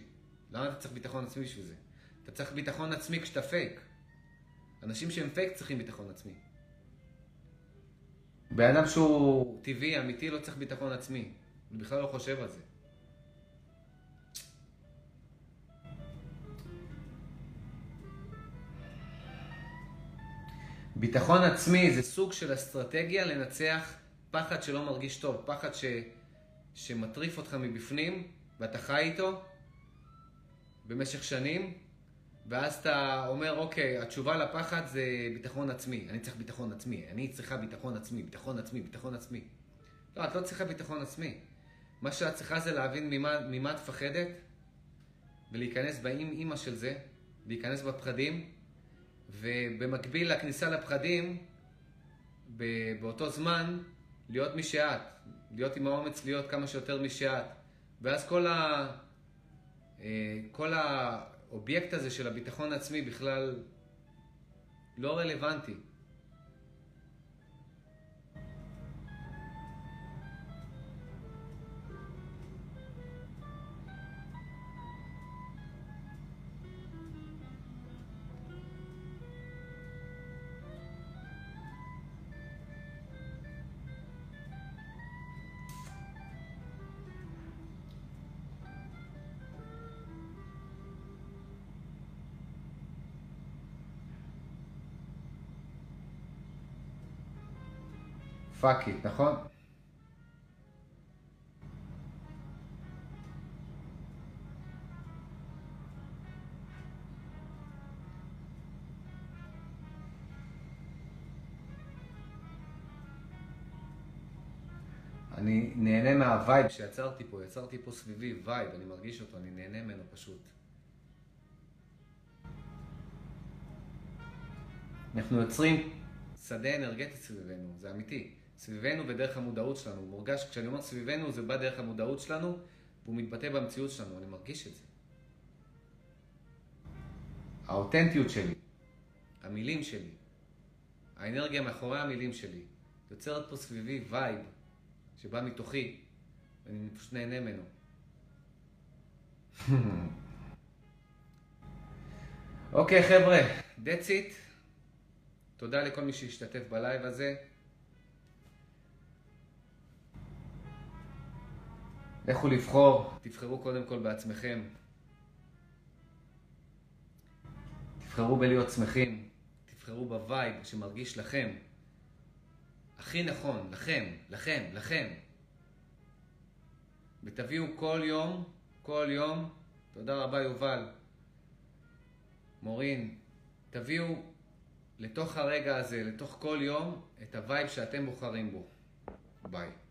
למה אתה צריך ביטחון עצמי בשביל זה? אתה צריך ביטחון עצמי כשאתה פייק. אנשים שהם פייק צריכים ביטחון עצמי. בן אדם שהוא טבעי, אמיתי, לא צריך ביטחון עצמי. הוא בכלל לא חושב על זה. ביטחון עצמי זה סוג של אסטרטגיה לנצח פחד שלא מרגיש טוב, פחד ש... שמטריף אותך מבפנים ואתה חי איתו במשך שנים, ואז אתה אומר, אוקיי, התשובה לפחד זה ביטחון עצמי. אני צריך ביטחון עצמי. אני צריכה ביטחון עצמי, ביטחון עצמי, ביטחון עצמי. לא, את לא צריכה ביטחון עצמי. מה שאת צריכה זה להבין ממה, ממה את מפחדת, ולהיכנס באם אימא של זה, להיכנס בפחדים, ובמקביל לכניסה לפחדים, באותו זמן, להיות מי שאת. להיות עם האומץ להיות כמה שיותר מי שאת. ואז כל ה... אה, כל. האובייקט הזה של הביטחון העצמי בכלל לא רלוונטי. fuck it, נכון? אני נהנה מה vibe שיצרתי פה, יצרתי פה סביבי vibe, אני מרגיש אותו, אני נהנה ממנו פשוט. אנחנו יוצרים שדה אנרגטי סביבנו, זה אמיתי. סביבנו ודרך המודעות שלנו. הוא מורגש, כשאני אומר סביבנו, זה בא דרך המודעות שלנו, והוא מתבטא במציאות שלנו, אני מרגיש את זה. האותנטיות שלי, המילים שלי, האנרגיה מאחורי המילים שלי, יוצרת פה סביבי וייב שבא מתוכי, ואני פשוט נהנה ממנו. [LAUGHS] אוקיי okay, חבר'ה, that's it. תודה לכל מי שהשתתף ב live הזה. לכו לבחור, תבחרו קודם כל בעצמכם. תבחרו בלהיות שמחים, תבחרו ב vibe שמרגיש לכם. הכי נכון, לכם, לכם, לכם. ותביאו כל יום, כל יום, תודה רבה יובל, מורין, תביאו לתוך הרגע הזה, לתוך כל יום, את ה vibe שאתם בוחרים בו. ביי.